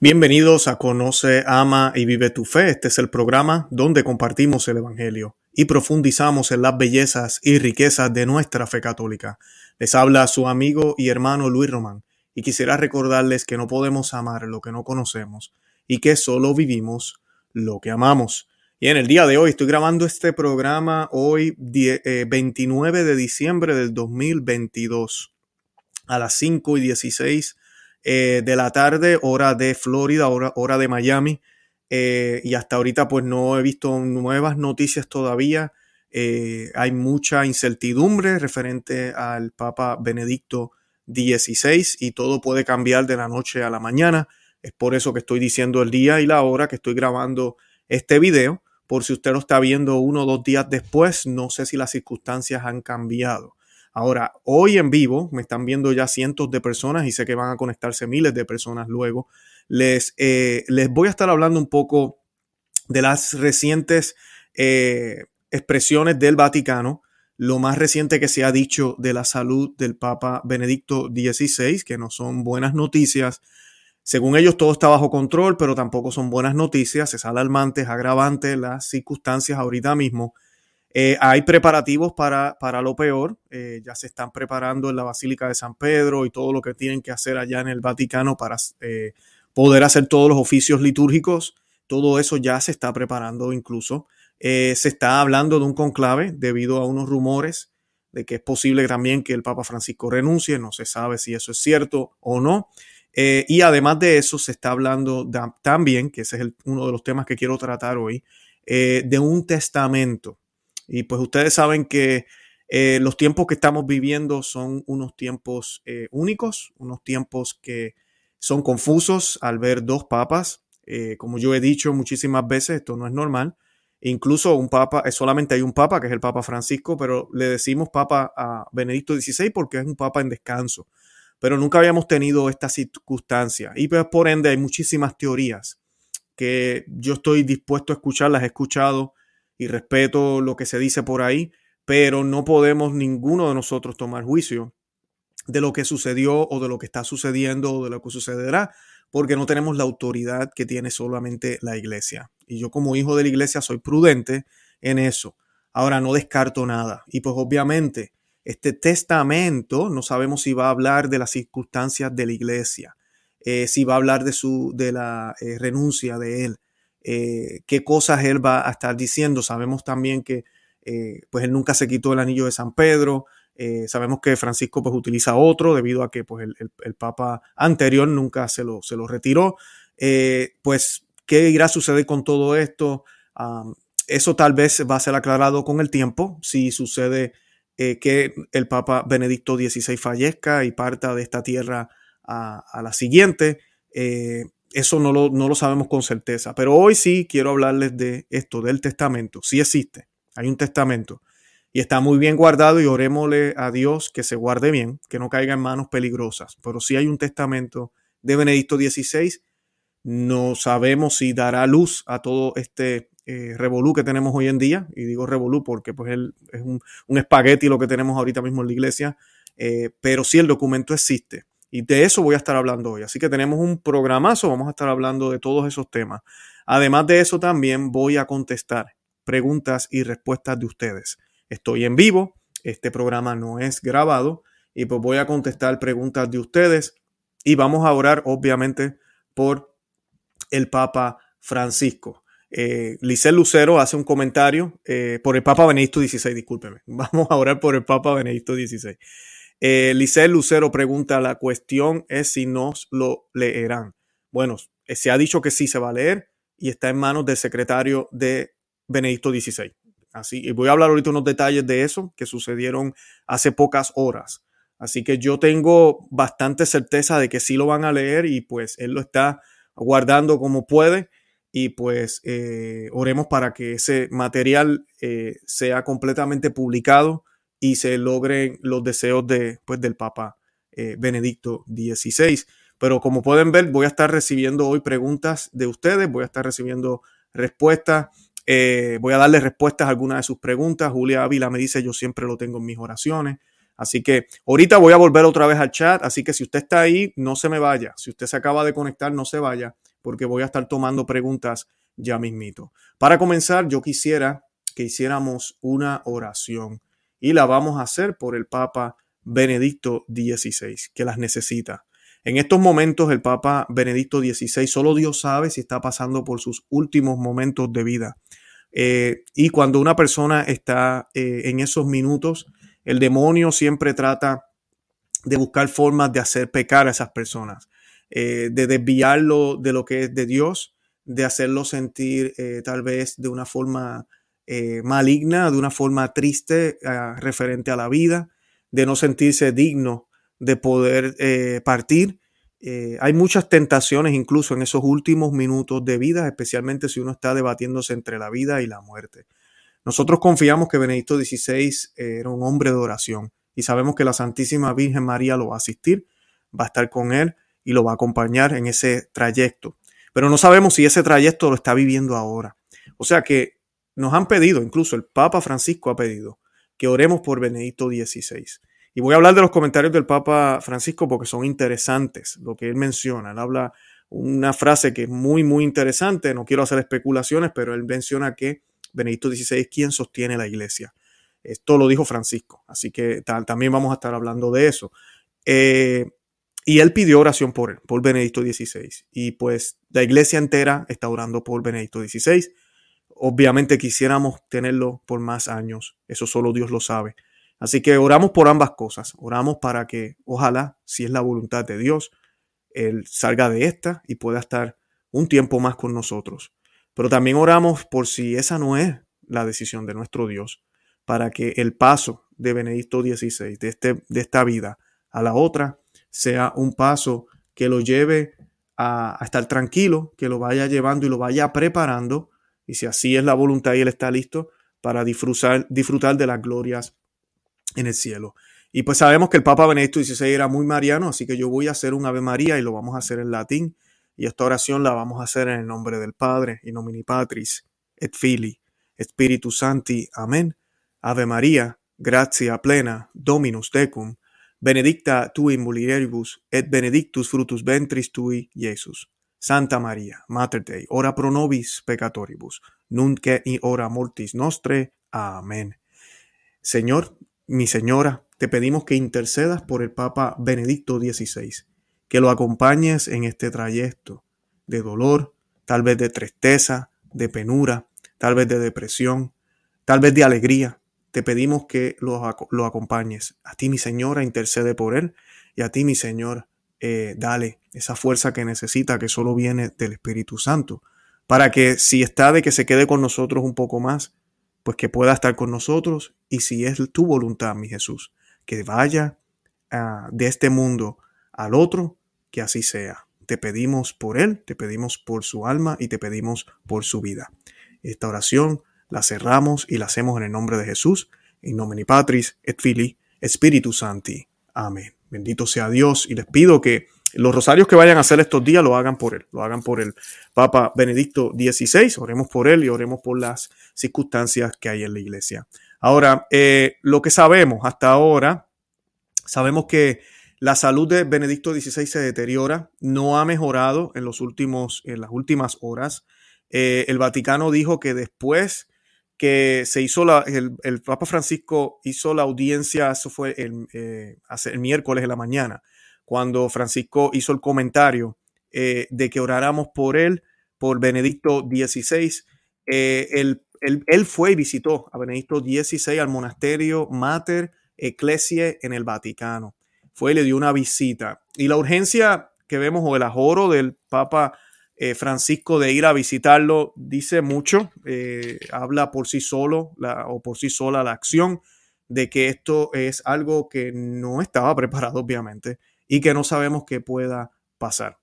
Bienvenidos a Conoce, Ama y Vive tu Fe. Este es el programa donde compartimos el Evangelio y profundizamos en las bellezas y riquezas de nuestra fe católica. Les habla su amigo y hermano Luis Román y quisiera recordarles que no podemos amar lo que no conocemos y que solo vivimos lo que amamos. Y en el día de hoy estoy grabando este programa hoy 29 eh, de diciembre del 2022 a las 5 y 16 eh, de la tarde, hora de Florida, hora, hora de Miami. Eh, y hasta ahorita pues no he visto nuevas noticias todavía. Eh, hay mucha incertidumbre referente al Papa Benedicto XVI y todo puede cambiar de la noche a la mañana. Es por eso que estoy diciendo el día y la hora que estoy grabando este video. Por si usted lo está viendo uno o dos días después, no sé si las circunstancias han cambiado. Ahora, hoy en vivo me están viendo ya cientos de personas y sé que van a conectarse miles de personas luego. Les, eh, les voy a estar hablando un poco de las recientes eh, expresiones del Vaticano, lo más reciente que se ha dicho de la salud del Papa Benedicto XVI, que no son buenas noticias. Según ellos, todo está bajo control, pero tampoco son buenas noticias. Es alarmante, es agravante las circunstancias ahorita mismo. Eh, hay preparativos para, para lo peor, eh, ya se están preparando en la Basílica de San Pedro y todo lo que tienen que hacer allá en el Vaticano para eh, poder hacer todos los oficios litúrgicos. Todo eso ya se está preparando incluso. se está hablando de un conclave debido a unos rumores de que es posible también que el Papa Francisco renuncie. No se sabe si eso es cierto o no. y además de eso, se está hablando también, que ese es uno de los temas que quiero tratar hoy, de un testamento y pues ustedes saben que eh, los tiempos que estamos viviendo son unos tiempos eh, únicos, unos tiempos que son confusos al ver dos papas. Eh, como yo he dicho muchísimas veces, esto no es normal. Incluso un papa, solamente hay un papa, que es el Papa Francisco, pero le decimos papa a Benedicto XVI porque es un papa en descanso. Pero nunca habíamos tenido esta circunstancia. Y pues por ende hay muchísimas teorías que yo estoy dispuesto a escuchar, las he escuchado y respeto lo que se dice por ahí, pero no podemos ninguno de nosotros tomar juicio de lo que sucedió o de lo que está sucediendo o de lo que sucederá, porque no tenemos la autoridad que tiene solamente la iglesia. Y yo como hijo de la iglesia soy prudente en eso. Ahora no descarto nada. Y pues obviamente este testamento no sabemos si va a hablar de las circunstancias de la iglesia, eh, si va a hablar de, su, de la eh, renuncia de él, eh, qué cosas él va a estar diciendo. Sabemos también que eh, pues él nunca se quitó el anillo de San Pedro. Eh, sabemos que Francisco pues utiliza otro debido a que pues el, Papa anterior nunca se lo, se lo retiró. pues, ¿qué irá a suceder con todo esto? eso tal vez va a ser aclarado con el tiempo. Si sucede que el Papa Benedicto XVI fallezca y parta de esta tierra a la siguiente eso no lo, sabemos con certeza. Pero hoy sí quiero hablarles de esto, del testamento. Sí existe, hay un testamento. Y está muy bien guardado y orémosle a Dios que se guarde bien, que no caiga en manos peligrosas. Pero sí hay un testamento de Benedicto XVI. No sabemos si dará luz a todo este eh, revolú que tenemos hoy en día. Y digo revolú porque pues es un, un espagueti lo que tenemos ahorita mismo en la iglesia. Eh, pero sí el documento existe. Y de eso voy a estar hablando hoy. Así que tenemos un programazo, vamos a estar hablando de todos esos temas. Además de eso, también voy a contestar preguntas y respuestas de ustedes. Estoy en vivo, este programa no es grabado y pues voy a contestar preguntas de ustedes y vamos a orar obviamente por el Papa Francisco. Eh, Lucero hace un comentario eh, por el Papa Benedicto XVI, discúlpeme. Vamos a orar por el Papa Benedicto XVI. Eh, Lucero pregunta, la cuestión es si nos lo leerán. Bueno, eh, se ha dicho que sí se va a leer y está en manos del secretario de Benedicto XVI. Así, y voy a hablar ahorita unos detalles de eso que sucedieron hace pocas horas. Así que yo tengo bastante certeza de que sí lo van a leer y pues él lo está guardando como puede y pues eh, oremos para que ese material eh, sea completamente publicado y se logren los deseos de, pues, del Papa eh, Benedicto XVI. Pero como pueden ver, voy a estar recibiendo hoy preguntas de ustedes, voy a estar recibiendo respuestas, eh, voy a darle respuestas a algunas de sus preguntas. Julia Ávila me dice, yo siempre lo tengo en mis oraciones. Así que ahorita voy a volver otra vez al chat, así que si usted está ahí, no se me vaya. Si usted se acaba de conectar, no se vaya. porque voy a estar tomando preguntas ya mismito. Para comenzar, yo quisiera que hiciéramos una oración y la vamos a hacer por el Papa Benedicto XVI, que las necesita. En estos momentos el Papa Benedicto XVI, solo Dios sabe si está pasando por sus últimos momentos de vida. Eh, y cuando una persona está eh, en esos minutos, el demonio siempre trata de buscar formas de hacer pecar a esas personas, eh, de desviarlo de lo que es de Dios, de hacerlo sentir tal vez de una forma maligna, de una forma triste referente a la vida, de no sentirse digno de poder eh, partir. Eh, hay muchas tentaciones incluso en esos últimos minutos de vida, especialmente si uno está debatiéndose entre la vida y la muerte. Nosotros confiamos que Benedicto XVI era un hombre de oración y sabemos que la Santísima Virgen María lo va a asistir, va a estar con él y lo va a acompañar en ese trayecto. Pero no sabemos si ese trayecto lo está viviendo ahora. O sea que nos han pedido, incluso el Papa Francisco ha pedido, que oremos por Benedicto XVI. Y voy a hablar de los comentarios del Papa Francisco porque son interesantes lo que él menciona. Él habla una frase que es muy, muy interesante. No quiero hacer especulaciones, pero él menciona que Benedicto XVI es quien sostiene la iglesia. Esto lo dijo Francisco, así que también vamos a estar hablando de eso. Eh, y él pidió oración por él, por Benedicto XVI. Y pues la iglesia entera está orando por Benedicto XVI. Obviamente quisiéramos tenerlo por más años, eso solo Dios lo sabe. Así que oramos por ambas cosas. Oramos para que, ojalá, si es la voluntad de Dios, Él salga de esta y pueda estar un tiempo más con nosotros. Pero también oramos por si esa no es la decisión de nuestro Dios, para que el paso de Benedicto XVI, de, este, de esta vida a la otra, sea un paso que lo lleve a, a, estar tranquilo, que lo vaya llevando y lo vaya preparando, y si así es la voluntad y Él está listo, para disfrutar, disfrutar de las glorias en el cielo. Y pues sabemos que el Papa Benedicto XVI era muy mariano, así que yo voy a hacer un Ave María y lo vamos a hacer en latín. Y esta oración la vamos a hacer en el nombre del Padre, y nomini Patris, et Fili, Spiritus Santi. Amén. Ave María, gratia plena, Dominus tecum, benedicta tu in mulieribus, et benedictus frutus ventris tui, Jesus. Santa María, Mater Dei, ora pro nobis peccatoribus, nunc et hora mortis nostre. Amén. Señor, mi señora, te pedimos que intercedas por el Papa Benedicto XVI, que lo acompañes en este trayecto de dolor, tal vez de tristeza, de penura, tal vez de depresión, tal vez de alegría. Te pedimos que lo, lo acompañes. A ti, mi señora, intercede por él y a ti, mi Señor, eh, dale esa fuerza que necesita, que solo viene del Espíritu Santo, para que si está de que se quede con nosotros un poco más, pues que pueda estar con nosotros y si es tu voluntad, mi Jesús, que vaya ah, de este mundo al otro, que así sea. Te pedimos por él, te pedimos por su alma y te pedimos por su vida. Esta oración la cerramos y la hacemos en el nombre de Jesús, en nomine Patris et Filii Spiritus Santi. Amén. Bendito sea Dios y les pido que los rosarios que vayan a hacer estos días lo hagan por él, lo hagan por el Papa Benedicto XVI, oremos por él y oremos por las circunstancias que hay en la iglesia. Ahora, eh, lo que sabemos hasta ahora, sabemos que la salud de Benedicto XVI se deteriora, no ha mejorado en, los últimos, en las últimas horas. Eh, el Vaticano dijo que después que se hizo la, el, Papa Francisco hizo la audiencia, eso fue el, eh, el miércoles de la mañana, cuando Francisco hizo el comentario eh, de que oráramos por él, por Benedicto XVI. Eh, él, él, fue y visitó a Benedicto XVI al monasterio Mater Ecclesiae en el Vaticano. Fue y le dio una visita. Y la urgencia que vemos o el ajoro del Papa eh, Francisco de ir a visitarlo dice mucho, habla por sí solo la, o por sí sola la acción de que esto es algo que no estaba preparado, obviamente, y que no sabemos qué pueda pasar.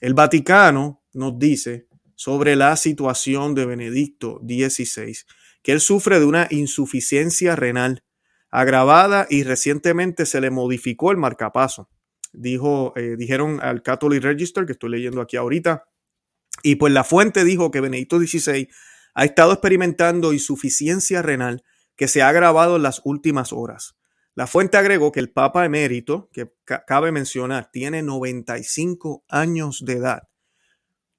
El Vaticano nos dice sobre la situación de Benedicto XVI, que él sufre de una insuficiencia renal agravada y recientemente se le modificó el marcapaso. Dijo, eh, dijeron al Catholic Register, que estoy leyendo aquí ahorita, y pues la fuente dijo que Benedicto XVI ha estado experimentando insuficiencia renal que se ha agravado en las últimas horas. La fuente agregó que el Papa emérito, que cabe mencionar, tiene 95 años de edad,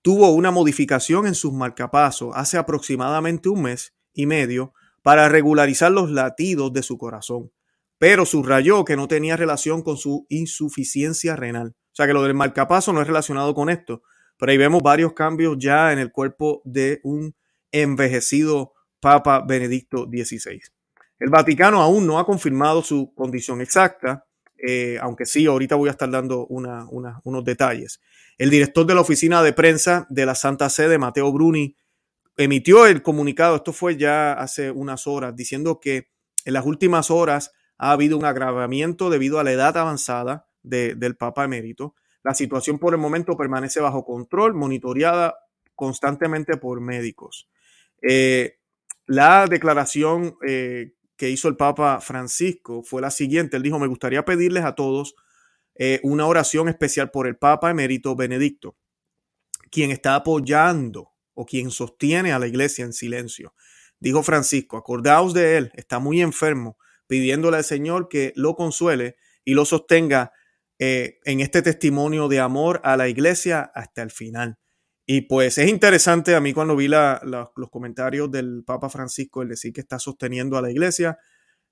tuvo una modificación en sus marcapasos hace aproximadamente un mes y medio para regularizar los latidos de su corazón, pero subrayó que no tenía relación con su insuficiencia renal. O sea que lo del marcapaso no es relacionado con esto, pero ahí vemos varios cambios ya en el cuerpo de un envejecido Papa Benedicto XVI. El Vaticano aún no ha confirmado su condición exacta, eh, aunque sí, ahorita voy a estar dando unos detalles. El director de la oficina de prensa de la Santa Sede, Mateo Bruni, emitió el comunicado, esto fue ya hace unas horas, diciendo que en las últimas horas ha habido un agravamiento debido a la edad avanzada del Papa emérito. La situación por el momento permanece bajo control, monitoreada constantemente por médicos. Eh, la declaración eh, que hizo el Papa Francisco fue la siguiente. Él dijo, me gustaría pedirles a todos eh, una oración especial por el Papa emérito Benedicto, quien está apoyando o quien sostiene a la iglesia en silencio. Dijo Francisco, acordaos de él, está muy enfermo, pidiéndole al Señor que lo consuele y lo sostenga eh, en este testimonio de amor a la iglesia hasta el final. Y pues es interesante a mí cuando vi los comentarios del Papa Francisco, el decir que está sosteniendo a la iglesia.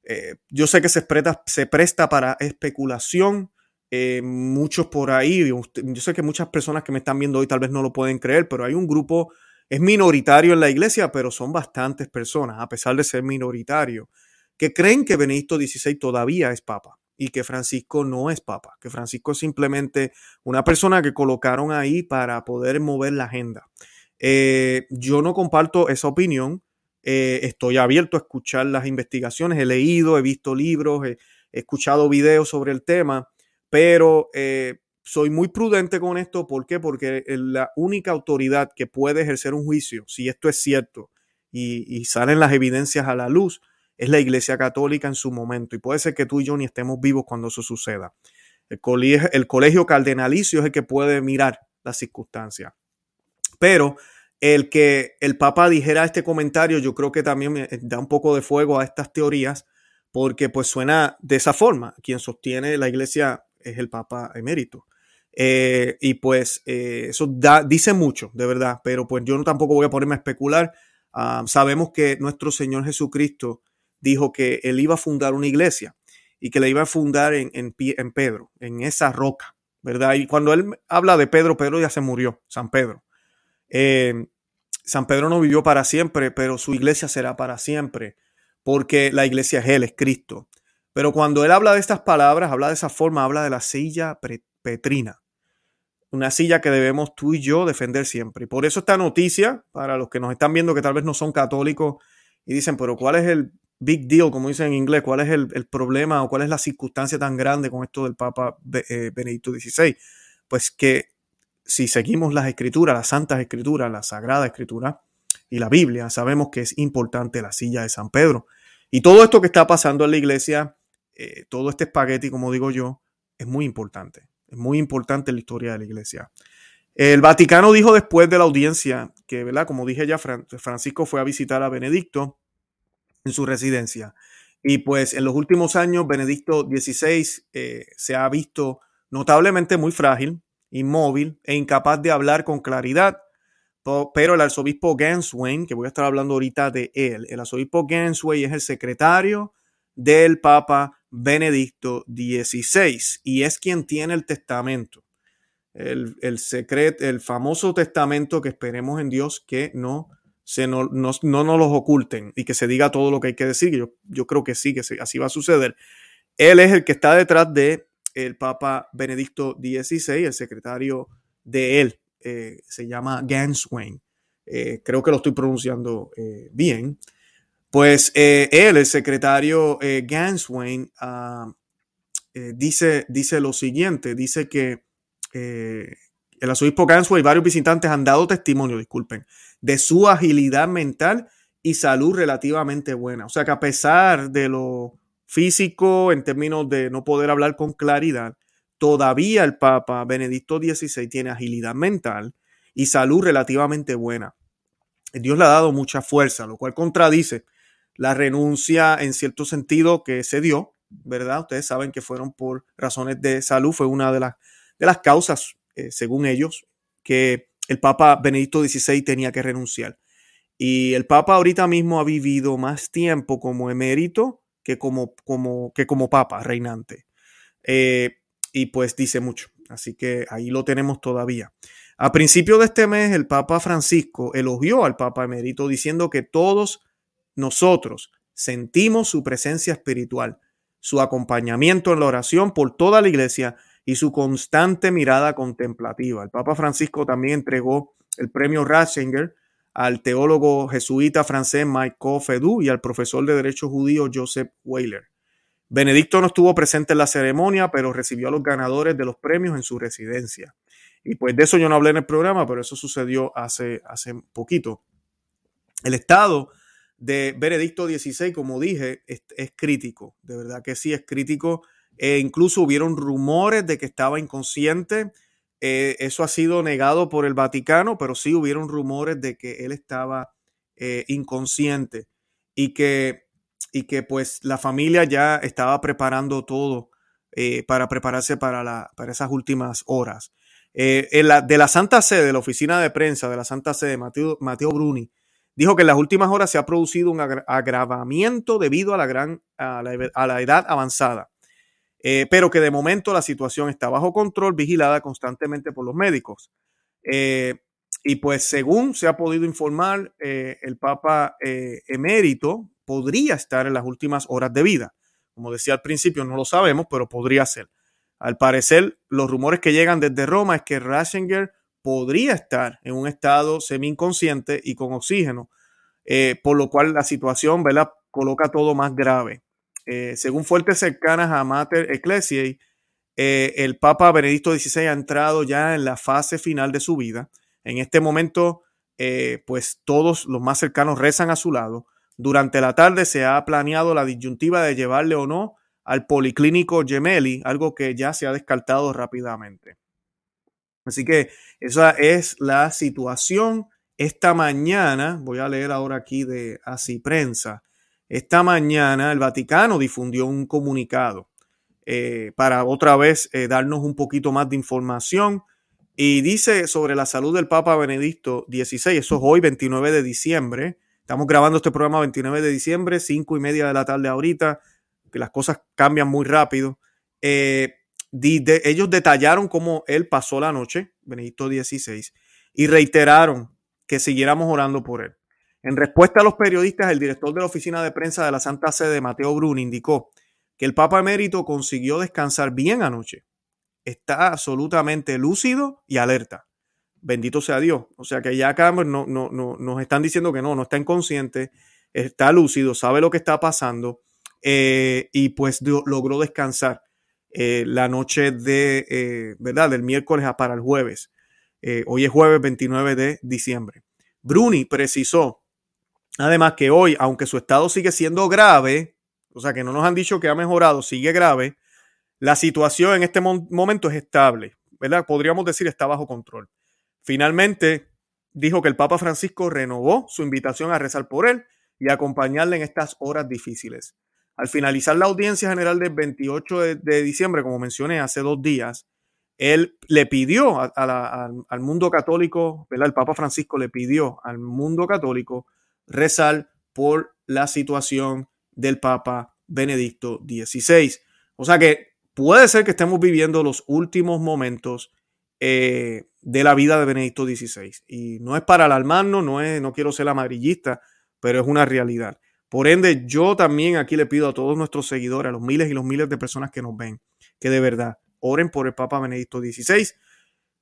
Eh, yo sé que se presta, se presta para especulación, eh, muchos por ahí, yo sé que muchas personas que me están viendo hoy tal vez no lo pueden creer, pero hay un grupo, es minoritario en la iglesia, pero son bastantes personas, a pesar de ser minoritario, que creen que Benedicto XVI todavía es papa y que Francisco no es papa, que Francisco es simplemente una persona que colocaron ahí para poder mover la agenda. Eh, yo no comparto esa opinión, eh, estoy abierto a escuchar las investigaciones, he leído, he visto libros, he escuchado videos sobre el tema pero eh, soy muy prudente con esto. ¿Por qué? Porque la única autoridad que puede ejercer un juicio, si esto es cierto y, salen las evidencias a la luz, es la Iglesia Católica en su momento. Y puede ser que tú y yo ni estemos vivos cuando eso suceda. El colegio, el colegio cardenalicio es el que puede mirar las circunstancias. Pero el que el Papa dijera este comentario, yo creo que también me da un poco de fuego a estas teorías, porque pues suena de esa forma. Quien sostiene la iglesia es el Papa emérito. Eh, y pues eh, eso da, dice mucho, de verdad, pero pues yo tampoco voy a ponerme a especular. Ah, sabemos que nuestro Señor Jesucristo dijo que él iba a fundar una iglesia y que la iba a fundar en, en, en Pedro, en esa roca, ¿verdad? Y cuando él habla de Pedro, Pedro ya se murió, San Pedro. Eh, San Pedro no vivió para siempre, pero su iglesia será para siempre, porque la iglesia es Él, es Cristo. Pero cuando él habla de estas palabras, habla de esa forma, habla de la silla petrina. Una silla que debemos tú y yo defender siempre. Por eso esta noticia, para los que nos están viendo que tal vez no son católicos y dicen, pero ¿cuál es el big deal, como dicen en inglés? ¿Cuál es el, problema o cuál es la circunstancia tan grande con esto del Papa eh, Benedicto XVI? Pues que si seguimos las escrituras, las santas escrituras, la sagrada escritura y la Biblia, sabemos que es importante la silla de San Pedro. Y todo esto que está pasando en la iglesia eh, todo este espagueti, como digo yo, es muy importante. Es muy importante en la historia de la iglesia. El Vaticano dijo después de la audiencia que, ¿verdad? Como dije ya, Francisco fue a visitar a Benedicto en su residencia. Y pues en los últimos años, Benedicto XVI eh, se ha visto notablemente muy frágil, inmóvil e incapaz de hablar con claridad. Pero el arzobispo Ganswein, que voy a estar hablando ahorita de él, el arzobispo Ganswein es el secretario del Papa Benedicto XVI y es quien tiene el testamento. El, secreto, el famoso testamento que esperemos en Dios que no, se no, no, no, nos los oculten y que se diga todo lo que hay que decir. Yo, yo creo que sí, que así va a suceder. Él es el que está detrás de el Papa Benedicto XVI, el secretario de él, eh, se llama Ganswein. Eh, creo que lo estoy pronunciando eh, bien. Pues él, el secretario Ganswain, ah, dice, dice lo siguiente, dice que el arzobispo Ganswain y varios visitantes han dado testimonio, disculpen, de su agilidad mental y salud relativamente buena. O sea que a pesar de lo físico en términos de no poder hablar con claridad, todavía el Papa Benedicto XVI tiene agilidad mental y salud relativamente buena. Dios le ha dado mucha fuerza, lo cual contradice la renuncia en cierto sentido que se dio, ¿verdad? Ustedes saben que fueron por razones de salud, fue una de las, de las causas, eh, según ellos, que el Papa Benedicto XVI tenía que renunciar. Y el Papa ahorita mismo ha vivido más tiempo como emérito que como, como, que como Papa reinante. Eh, y pues dice mucho. Así que ahí lo tenemos todavía. A principio de este mes, el Papa Francisco elogió al Papa emérito diciendo que todos nosotros sentimos su presencia espiritual, su acompañamiento en la oración por toda la iglesia y su constante mirada contemplativa. El Papa Francisco también entregó el premio Ratzinger al teólogo jesuita francés Michael Fedou y al profesor de Derecho Judío Joseph Weiler. Benedicto no estuvo presente en la ceremonia, pero recibió a los ganadores de los premios en su residencia. Y pues de eso yo no hablé en el programa, pero eso sucedió hace, hace poquito. El estado de Benedicto XVI, como dije, es, crítico, de verdad que sí es crítico. E incluso hubieron rumores de que estaba inconsciente. Eh, eso ha sido negado por el Vaticano, pero sí hubieron rumores de que él estaba eh, inconsciente y que, y que pues la familia ya estaba preparando todo eh, para prepararse para, la, para esas últimas horas. La, de la Santa Sede, de la oficina de prensa de la Santa Sede, Mateo Bruni, dijo que en las últimas horas se ha producido un agravamiento debido a la, gran, a la, edad avanzada, eh, pero que de momento la situación está bajo control, vigilada constantemente por los médicos. Eh, y pues según se ha podido informar, eh, el Papa emérito podría estar en las últimas horas de vida. Como decía al principio, no lo sabemos, pero podría ser. Al parecer, los rumores que llegan desde Roma es que Ratzinger podría estar en un estado semi-inconsciente y con oxígeno, por lo cual la situación ¿verdad? coloca todo más grave. Eh, según fuentes cercanas a Mater Ecclesiae, eh, el Papa Benedicto XVI ha entrado ya en la fase final de su vida. En este momento, pues todos los más cercanos rezan a su lado. Durante la tarde se ha planeado la disyuntiva de llevarle o no al policlínico Gemelli, algo que ya se ha descartado rápidamente. Así que esa es la situación. Esta mañana, voy a leer ahora aquí de Así Prensa, esta mañana el Vaticano difundió un comunicado eh, para otra vez eh, darnos un poquito más de información y dice sobre la salud del Papa Benedicto XVI, eso es hoy 29 de diciembre, estamos grabando este programa 29 de diciembre, 5 y media de la tarde ahorita, que las cosas cambian muy rápido. Eh, ellos detallaron cómo él pasó la noche, Benedicto XVI, y reiteraron que siguiéramos orando por él. En respuesta a los periodistas, el director de la oficina de prensa de la Santa Sede, Mateo Bruni, indicó que el Papa Emérito consiguió descansar bien anoche. Está absolutamente lúcido y alerta. Bendito sea Dios. O sea que ya acá no, no, no, nos están diciendo que no, no está inconsciente, está lúcido, sabe lo que está pasando eh, y pues logró descansar. Eh, la noche de, eh, ¿verdad? Del miércoles a para el jueves. Eh, hoy es jueves 29 de diciembre. Bruni precisó, además, que hoy, aunque su estado sigue siendo grave, o sea que no nos han dicho que ha mejorado, sigue grave, la situación en este momento es estable, ¿verdad? Podríamos decir está bajo control. Finalmente, dijo que el Papa Francisco renovó su invitación a rezar por él y acompañarle en estas horas difíciles. Al finalizar la audiencia general del 28 de, diciembre, como mencioné hace dos días, él le pidió al mundo católico, ¿verdad? el Papa Francisco le pidió al mundo católico rezar por la situación del Papa Benedicto XVI. O sea que puede ser que estemos viviendo los últimos momentos eh, de la vida de Benedicto XVI. Y no es para alarmarnos, no, es, no quiero ser amarillista, pero es una realidad. Por ende, yo también aquí le pido a todos nuestros seguidores, a los miles y los miles de personas que nos ven, que de verdad oren por el Papa Benedicto XVI.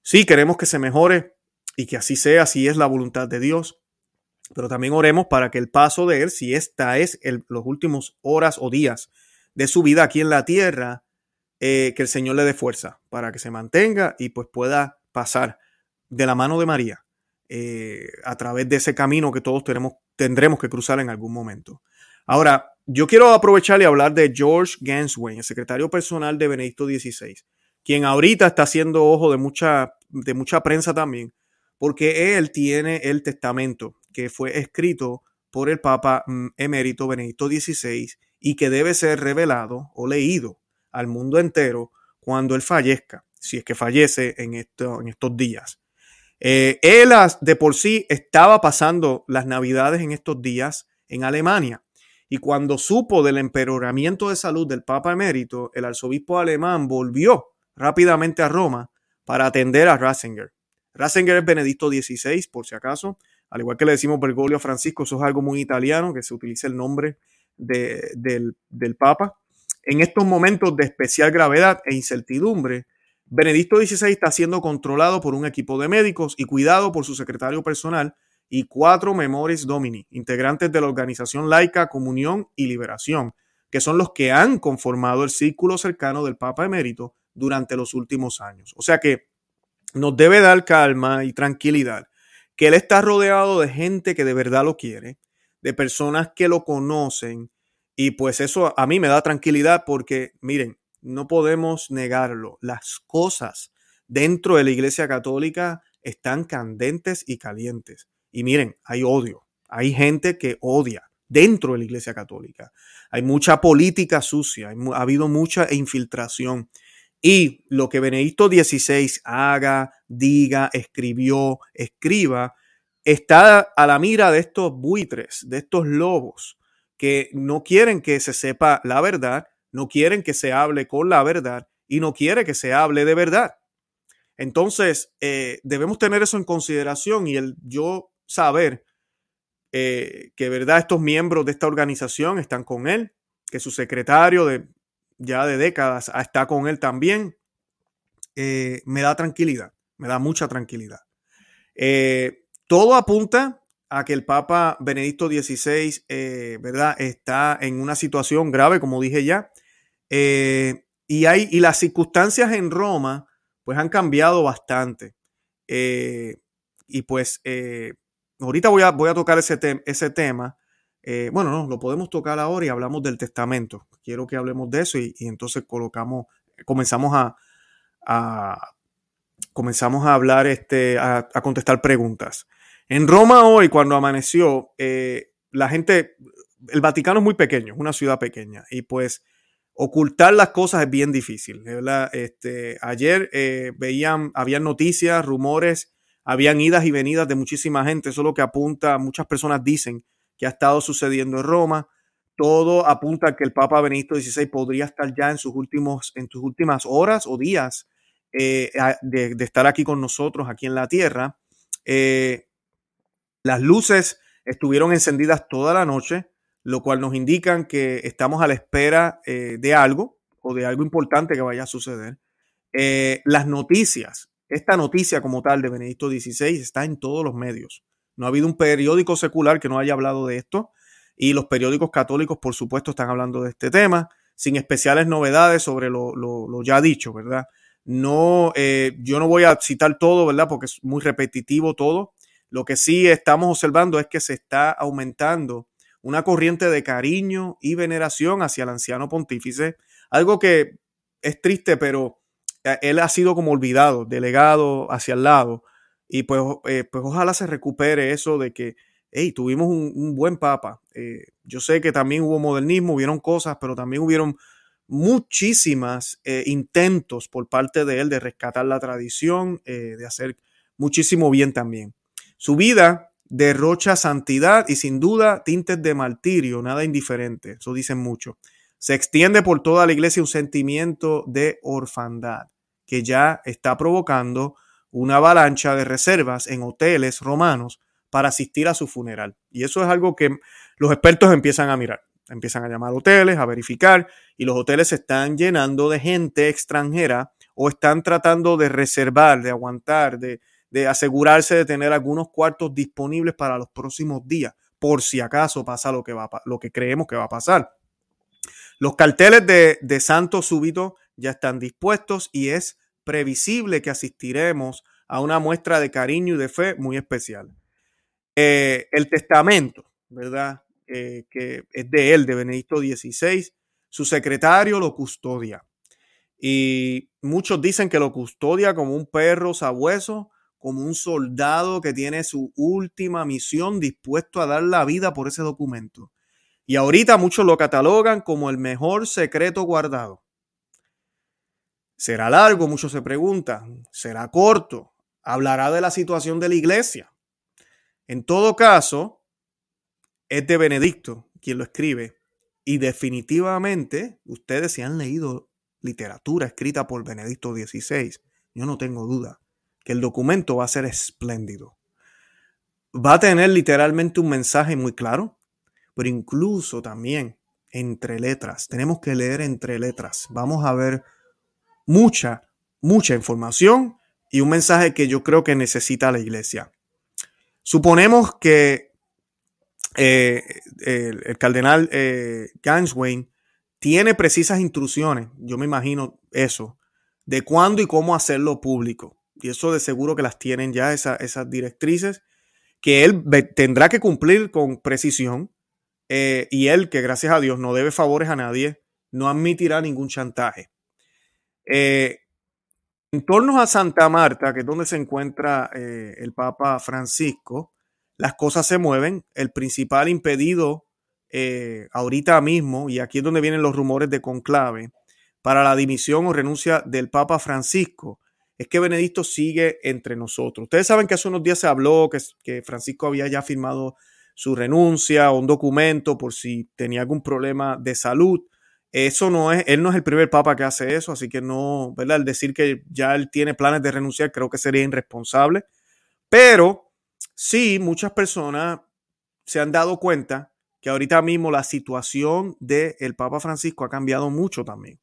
Sí, queremos que se mejore y que así sea, si es la voluntad de Dios. Pero también oremos para que el paso de él, si esta es los últimos horas o días de su vida aquí en la tierra, eh, que el Señor le dé fuerza para que se mantenga y pues pueda pasar de la mano de María eh, a través de ese camino que todos tenemos, tendremos que cruzar en algún momento. Ahora, yo quiero aprovechar y hablar de George Gansway, el secretario personal de Benedicto XVI, quien ahorita está haciendo ojo de mucha, de mucha prensa también, porque él tiene el testamento que fue escrito por el Papa mm, emérito Benedicto XVI y que debe ser revelado o leído al mundo entero cuando él fallezca, si es que fallece en, esto, en estos días. Eh, él de por sí estaba pasando las navidades en estos días en Alemania. Y cuando supo del empeoramiento de salud del Papa emérito, el arzobispo alemán volvió rápidamente a Roma para atender a Ratzinger. Ratzinger es Benedicto XVI, por si acaso, al igual que le decimos Bergoglio a Francisco, eso es algo muy italiano, que se utiliza el nombre del, del Papa. En estos momentos de especial gravedad e incertidumbre, Benedicto XVI está siendo controlado por un equipo de médicos y cuidado por su secretario personal y cuatro Memoris Domini, integrantes de la organización laica Comunión y Liberación, que son los que han conformado el círculo cercano del Papa emérito durante los últimos años. O sea que nos debe dar calma y tranquilidad que él está rodeado de gente que de verdad lo quiere, de personas que lo conocen y pues eso a mí me da tranquilidad porque miren, no podemos negarlo, las cosas dentro de la Iglesia Católica están candentes y calientes. Y miren, hay odio, hay gente que odia dentro de la Iglesia Católica. Hay mucha política sucia, ha habido mucha infiltración. Y lo que Benedicto XVI haga, diga, escribió, escriba, está a la mira de estos buitres, de estos lobos, que no quieren que se sepa la verdad, no quieren que se hable con la verdad y no quiere que se hable de verdad. Entonces, eh, debemos tener eso en consideración y el yo saber eh, que, verdad, estos miembros de esta organización están con él, que su secretario de ya de décadas está con él también, eh, me da tranquilidad, me da mucha tranquilidad. todo apunta a que el Papa Benedicto XVI, ¿verdad?, está en una situación grave, como dije ya, eh, y, hay, y las circunstancias en Roma pues han cambiado bastante. Eh, y pues eh, ahorita voy a, voy a tocar ese tema. Bueno, no, lo podemos tocar ahora y hablamos del testamento. Quiero que hablemos de eso y, entonces colocamos, comenzamos a, comenzamos a hablar, este, a, contestar preguntas. En Roma hoy, cuando amaneció, la gente, el Vaticano es muy pequeño, es una ciudad pequeña y pues ocultar las cosas es bien difícil. ¿verdad? Este, ayer eh, veían, habían noticias, rumores, habían idas y venidas de muchísima gente. Eso es lo que apunta, muchas personas dicen que ha estado sucediendo en Roma. Todo apunta a que el Papa Benedicto XVI podría estar ya en sus, últimos, en sus últimas horas o días eh, de, estar aquí con nosotros, aquí en la tierra. Eh, las luces estuvieron encendidas toda la noche lo cual nos indican que estamos a la espera eh, de algo o de algo importante que vaya a suceder. Las noticias, esta noticia como tal de Benedicto XVI está en todos los medios. No ha habido un periódico secular que no haya hablado de esto y los periódicos católicos, por supuesto, están hablando de este tema, sin especiales novedades sobre lo, ya dicho, ¿verdad? No, eh, yo no voy a citar todo, ¿verdad? Porque es muy repetitivo todo. Lo que sí estamos observando es que se está aumentando una corriente de cariño y veneración hacia el anciano pontífice, algo que es triste, pero eh, él ha sido como olvidado, delegado hacia el lado, y pues, eh, pues ojalá se recupere eso de que, hey, tuvimos un, buen papa. Eh, yo sé que también hubo modernismo, hubieron cosas, pero también hubieron muchísimas intentos por parte de él de rescatar la tradición, de hacer muchísimo bien también. Su vida derrocha santidad y sin duda tintes de martirio, nada indiferente, eso dicen mucho. Se extiende por toda la iglesia un sentimiento de orfandad que ya está provocando una avalancha de reservas en hoteles romanos para asistir a su funeral. Y eso es algo que los expertos empiezan a mirar. Empiezan a llamar hoteles, a verificar, y los hoteles se están llenando de gente extranjera o están tratando de reservar, de aguantar, de, de asegurarse de tener algunos cuartos disponibles para los próximos días, por si acaso pasa lo que, va, lo que creemos que va a pasar. Los carteles de, de Santo Súbito ya están dispuestos y es previsible que asistiremos a una muestra de cariño y de fe muy especial. Eh, el testamento, ¿verdad? Eh, que es de él, de Benedicto XVI, su secretario lo custodia. Y muchos dicen que lo custodia como un perro sabueso como un soldado que tiene su última misión dispuesto a dar la vida por ese documento. Y ahorita muchos lo catalogan como el mejor secreto guardado. ¿Será largo? Muchos se preguntan. ¿Será corto? hablará de la situación de la iglesia. En todo caso, es de Benedicto quien lo escribe y definitivamente ustedes si han leído literatura escrita por Benedicto XVI, yo no tengo duda que el documento va a ser espléndido. Va a tener literalmente un mensaje muy claro, pero incluso también entre letras. Tenemos que leer entre letras. Vamos a ver mucha, mucha información y un mensaje que yo creo que necesita la iglesia. Suponemos que eh, el, cardenal eh, Ganswain tiene precisas instrucciones, yo me imagino eso, de cuándo y cómo hacerlo público. Y eso de seguro que las tienen ya esas directrices, que él tendrá que cumplir con precisión. Eh, y él, que gracias a Dios no debe favores a nadie, no admitirá ningún chantaje. Eh, en torno a Santa Marta, que es donde se encuentra eh, el Papa Francisco, las cosas se mueven. El principal impedido eh, ahorita mismo, y aquí es donde vienen los rumores de conclave, para la dimisión o renuncia del Papa Francisco, es que Benedicto sigue entre nosotros. Ustedes saben que hace unos días se habló que, que Francisco había ya firmado su renuncia o un documento por si tenía algún problema de salud. Eso no es, él no es el primer papa que hace eso, así que no, ¿verdad? El decir que ya él tiene planes de renunciar creo que sería irresponsable. Pero sí, muchas personas se han dado cuenta que ahorita mismo la situación del Papa Francisco ha cambiado mucho también.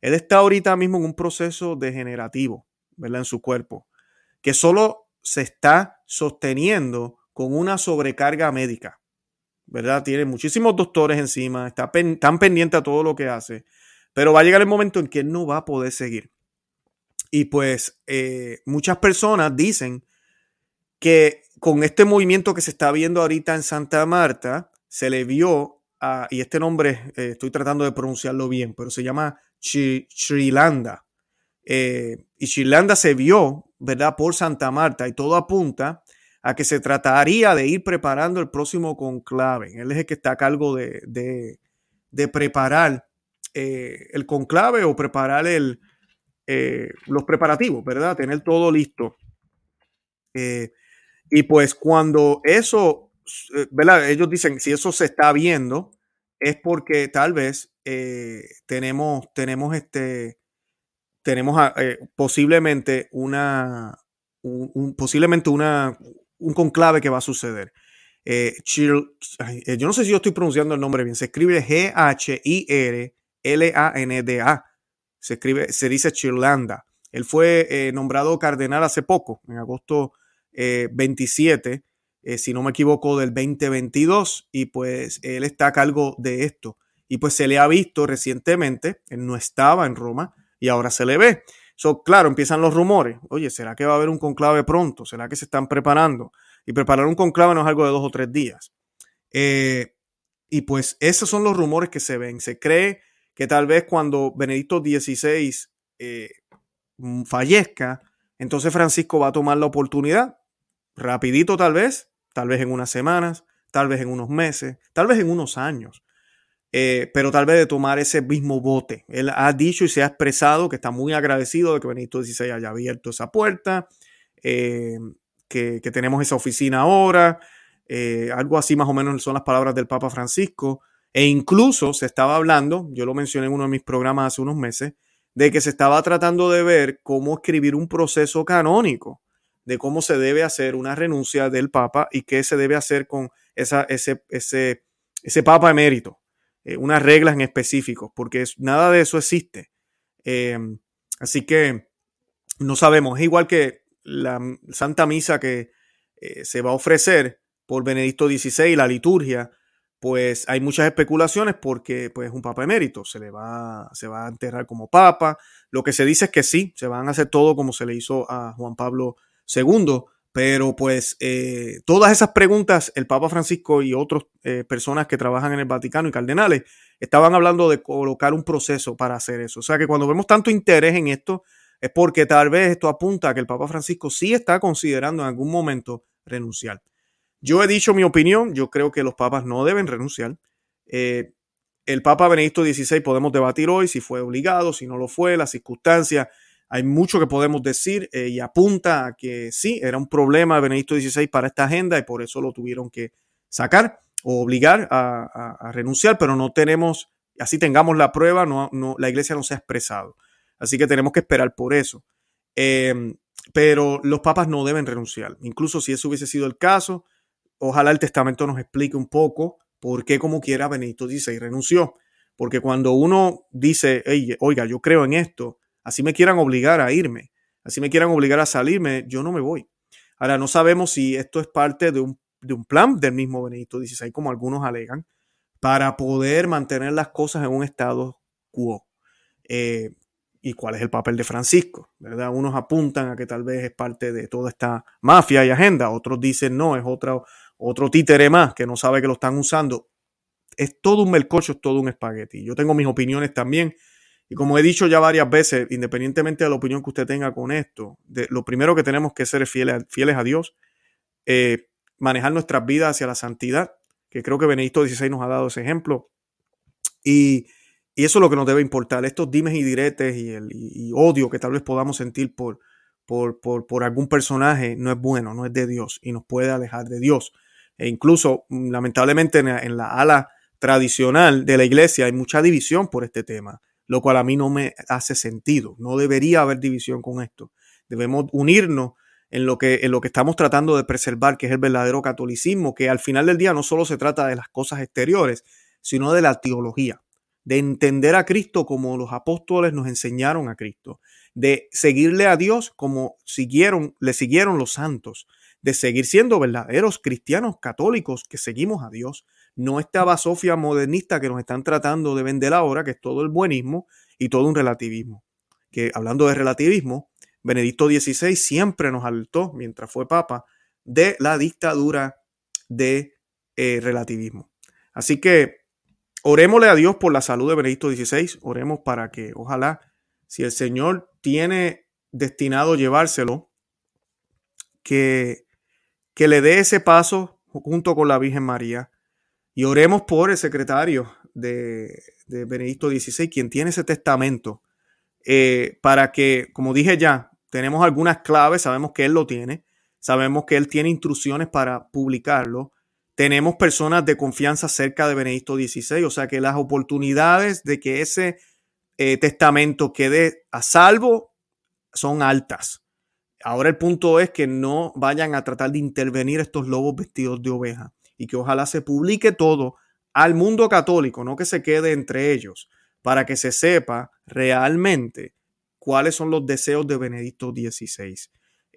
Él está ahorita mismo en un proceso degenerativo, ¿verdad? En su cuerpo, que solo se está sosteniendo con una sobrecarga médica. ¿Verdad? Tiene muchísimos doctores encima, está tan pendiente a todo lo que hace, pero va a llegar el momento en que no va a poder seguir. Y pues eh, muchas personas dicen que con este movimiento que se está viendo ahorita en Santa Marta, se le vio a, y este nombre eh, estoy tratando de pronunciarlo bien, pero se llama Chrilanda. Eh, y Chrilanda se vio, ¿verdad? Por Santa Marta y todo apunta a que se trataría de ir preparando el próximo conclave. Él es el que está a cargo de, preparar eh, el conclave o preparar el, eh, los preparativos, ¿verdad? Tener todo listo. Eh, y pues cuando eso, ¿verdad? Ellos dicen, si eso se está viendo, es porque tal vez tenemos, tenemos este, tenemos posiblemente una, posiblemente una, un conclave que va a suceder. Eh, eh, yo no sé si yo estoy pronunciando el nombre bien. Se escribe G-H-I-R-L-A-N-D-A. Se escribe, se dice Chirlanda. Él fue eh, nombrado cardenal hace poco, en agosto 27, si no me equivoco, del 2022. Y pues él está a cargo de esto. Y pues se le ha visto recientemente, él no estaba en Roma y ahora se le ve. So, claro, empiezan los rumores. Oye, ¿será que va a haber un conclave pronto? ¿Será que se están preparando? Y preparar un conclave no es algo de dos o tres días. Eh, y pues esos son los rumores que se ven. Se cree que tal vez cuando Benedicto XVI eh, mm, fallezca, entonces Francisco va a tomar la oportunidad, rapidito tal vez, tal vez en unas semanas, tal vez en unos meses, tal vez en unos años, eh, pero tal vez de tomar ese mismo bote. Él ha dicho y se ha expresado que está muy agradecido de que Benito XVI haya abierto esa puerta, eh, que, tenemos esa oficina ahora, eh, algo así más o menos son las palabras del Papa Francisco, e incluso se estaba hablando, yo lo mencioné en uno de mis programas hace unos meses, de que se estaba tratando de ver cómo escribir un proceso canónico, de cómo se debe hacer una renuncia del Papa y qué se debe hacer con ese, ese, ese Papa emérito. Eh, unas reglas en específico, porque nada de eso existe. Em, así que no sabemos. Es igual que la Santa Misa que eh, se va a ofrecer por Benedicto XVI, la liturgia, pues hay muchas especulaciones porque pues un papa emérito se le va, se va a enterrar como papa. Lo que se dice es que sí, se van a hacer todo como se le hizo a Juan Pablo II, pero pues eh, todas esas preguntas, el Papa Francisco y otras eh, personas que trabajan en el Vaticano y cardenales estaban hablando de colocar un proceso para hacer eso. O sea que cuando vemos tanto interés en esto, es porque tal vez esto apunta a que el Papa Francisco sí está considerando en algún momento renunciar. Yo he dicho mi opinión, yo creo que los papas no deben renunciar. Eh, el Papa Benedicto XVI podemos debatir hoy si fue obligado, si no lo fue, las circunstancias hay mucho que podemos decir eh, y apunta a que sí, era un problema de Benedicto XVI para esta agenda y por eso lo tuvieron que sacar o obligar a, renunciar, pero no tenemos, así tengamos la prueba, no, la iglesia no se ha expresado. Así que tenemos que esperar por eso. Em, pero los papas no deben renunciar. Incluso si eso hubiese sido el caso, ojalá el testamento nos explique un poco por qué como quiera Benedicto XVI renunció. Porque cuando uno dice, oiga, yo creo en esto, así me quieran obligar a irme, así me quieran obligar a salirme, yo no me voy. Ahora, no sabemos si esto es parte de un, plan del mismo Benedicto XVI, como algunos alegan, para poder mantener las cosas en un estado quo. Eh, y cuál es el papel de Francisco, ¿verdad? Unos apuntan a que tal vez es parte de toda esta mafia y agenda, otros dicen no, es otro, otro títere más que no sabe que lo están usando. Es todo un melcocho, es todo un espagueti. Yo tengo mis opiniones también. Y como he dicho ya varias veces, independientemente de la opinión que usted tenga con esto, lo primero que tenemos que ser es fieles, a Dios, eh, manejar nuestras vidas hacia la santidad, que creo que Benedicto XVI nos ha dado ese ejemplo. Y eso es lo que nos debe importar. Estos dimes y diretes y el odio que tal vez podamos sentir por, algún personaje no es bueno, no es de Dios y nos puede alejar de Dios. E incluso, lamentablemente, en la, ala tradicional de la iglesia hay mucha división por este tema, lo cual a mí no me hace sentido. No debería haber división con esto. Debemos unirnos en lo que, en lo que estamos tratando de preservar, que es el verdadero catolicismo, que al final del día no solo se trata de las cosas exteriores, sino de la teología de entender a Cristo como los apóstoles nos enseñaron a Cristo, de seguirle a Dios como siguieron, le siguieron los santos, de seguir siendo verdaderos cristianos católicos que seguimos a Dios, no esta basofia modernista que nos están tratando de vender ahora, que es todo el buenismo y todo un relativismo. Que hablando de relativismo, Benedicto XVI siempre nos alertó, mientras fue papa, de la dictadura de eh, relativismo. Así que Orémosle a Dios por la salud de Benedicto XVI. Oremos para que, ojalá, si el Señor tiene destinado llevárselo, que, que le dé ese paso junto con la Virgen María. Y oremos por el secretario de, Benedicto XVI, quien tiene ese testamento, eh, para que, como dije ya, tenemos algunas claves, sabemos que él lo tiene, sabemos que él tiene instrucciones para publicarlo, tenemos personas de confianza cerca de Benedicto XVI, o sea que las oportunidades de que ese eh, testamento quede a salvo son altas. Ahora el punto es que no vayan a tratar de intervenir estos lobos vestidos de oveja y que ojalá se publique todo al mundo católico, no que se quede entre ellos, para que se sepa realmente cuáles son los deseos de Benedicto XVI.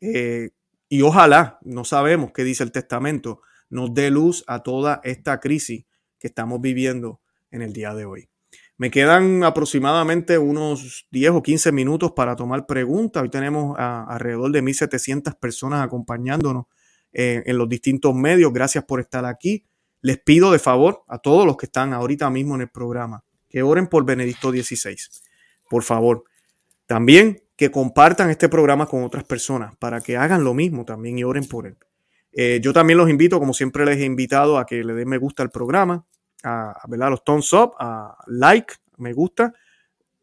Eh, y ojalá, no sabemos qué dice el testamento, nos dé luz a toda esta crisis que estamos viviendo en el día de hoy. Me quedan aproximadamente unos 10 o 15 minutos para tomar preguntas. Hoy tenemos alrededor de 1.700 personas acompañándonos en los distintos medios. Gracias por estar aquí. Les pido de favor a todos los que están ahorita mismo en el programa que oren por Benedicto XVI. Por favor. También que compartan este programa con otras personas para que hagan lo mismo también y oren por él. Eh, yo también los invito, como siempre les he invitado, a que le den me gusta al programa, a, a los thumbs up, a like, me gusta,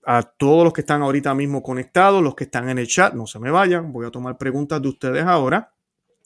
a todos los que están ahorita mismo conectados, los que están en el chat, no se me vayan, voy a tomar preguntas de ustedes ahora.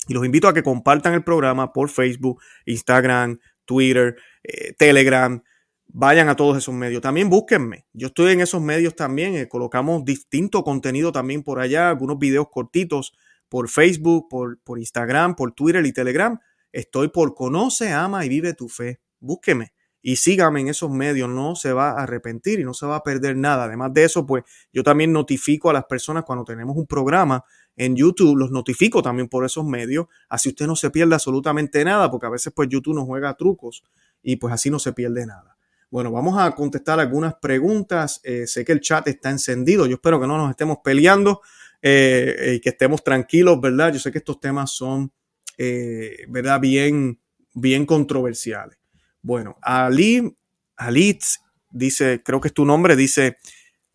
Y los invito a que compartan el programa por Facebook, Instagram, Twitter, eh, Telegram. Vayan a todos esos medios. También búsquenme. Yo estoy en esos medios también. Eh, colocamos distinto contenido también por allá, algunos videos cortitos por Facebook, por, por Instagram, por Twitter y Telegram. Estoy por Conoce, Ama y Vive tu Fe. Búsqueme y sígame en esos medios, no se va a arrepentir y no se va a perder nada. Además de eso, pues yo también notifico a las personas cuando tenemos un programa en YouTube, los notifico también por esos medios, así usted no se pierde absolutamente nada, porque a veces pues YouTube nos juega trucos y pues así no se pierde nada. Bueno, vamos a contestar algunas preguntas. Eh, sé que el chat está encendido, yo espero que no nos estemos peleando. Eh, y que estemos tranquilos, ¿verdad? Yo sé que estos temas son, eh, ¿verdad? Bien, bien controversiales. Bueno, Ali, Alitz dice, creo que es tu nombre, dice,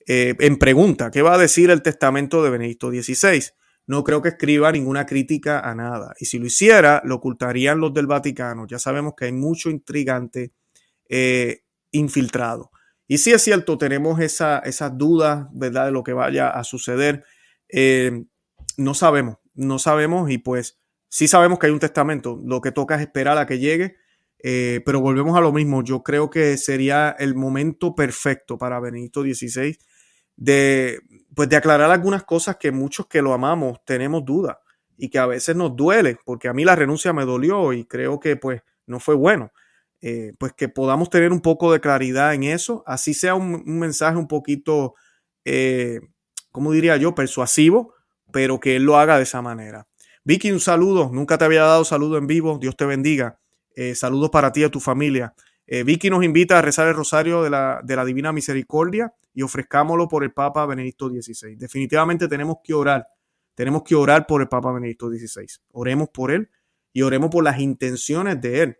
en pregunta, ¿qué va a decir el testamento de Benedicto XVI? No creo que escriba ninguna crítica a nada. Y si lo hiciera, lo ocultarían los del Vaticano. Ya sabemos que hay mucho intrigante infiltrado. Y si es cierto, tenemos esa, esas dudas, ¿verdad?, de lo que vaya a suceder Eh, no sabemos, no sabemos y pues sí sabemos que hay un testamento. Lo que toca es esperar a que llegue. Eh, pero volvemos a lo mismo. Yo creo que sería el momento perfecto para Benedicto XVI de, pues de aclarar algunas cosas que muchos que lo amamos tenemos dudas y que a veces nos duele, porque a mí la renuncia me dolió y creo que pues no fue bueno. Eh, pues que podamos tener un poco de claridad en eso, así sea un, mensaje un poquito, eh, ¿cómo diría yo?, persuasivo, pero que él lo haga de esa manera. Vicky, un saludo, nunca te había dado saludo en vivo, Dios te bendiga. Eh, saludos para ti y a tu familia. Vicky nos invita a rezar el rosario de la, de la Divina Misericordia y ofrezcámoslo por el Papa Benedicto XVI. Definitivamente tenemos que orar, tenemos que orar por el Papa Benedicto XVI. Oremos por él y oremos por las intenciones de él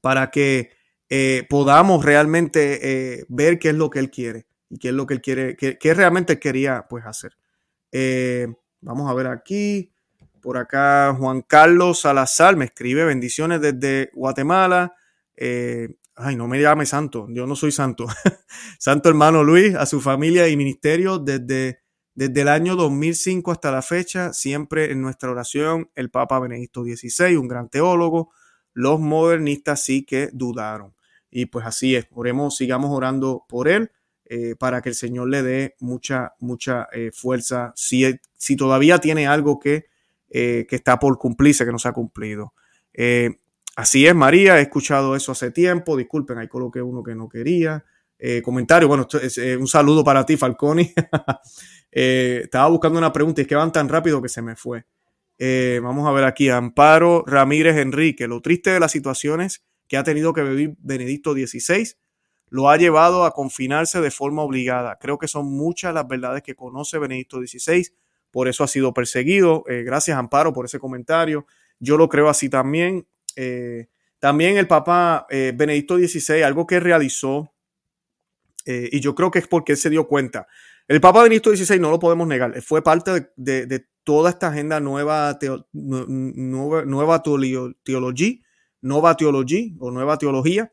para que eh, podamos realmente eh, ver qué es lo que él quiere y qué es lo que él quiere, qué, realmente quería pues hacer. Eh, vamos a ver aquí, por acá Juan Carlos Salazar me escribe bendiciones desde Guatemala ay, no me llame santo, yo no soy santo. santo hermano Luis, a su familia y ministerio desde, desde el año 2005 hasta la fecha, siempre en nuestra oración, el Papa Benedicto XVI, un gran teólogo. Los modernistas sí que dudaron. Y pues así es, oremos, sigamos orando por él. Eh, para que el Señor le dé mucha, mucha eh, fuerza, si, si, todavía tiene algo que, eh, que, está por cumplirse, que no se ha cumplido. Así es, María, he escuchado eso hace tiempo. Disculpen, ahí coloqué uno que no quería. Eh, comentario, bueno, eh, un saludo para ti, Falconi. Eh, estaba buscando una pregunta y es que van tan rápido que se me fue. vamos a ver aquí, Amparo Ramírez Enrique. Lo triste de las situaciones que ha tenido que vivir Benedicto XVI lo ha llevado a confinarse de forma obligada. Creo que son muchas las verdades que conoce Benedicto XVI, por eso ha sido perseguido. gracias, Amparo, por ese comentario. Yo lo creo así también. Eh, también el Papa eh, Benedicto XVI, algo que realizó, eh, y yo creo que es porque él se dio cuenta. El Papa Benedicto XVI no lo podemos negar, fue parte de, toda esta agenda nueva, nueva, nueva teología, nueva teología o nueva teología,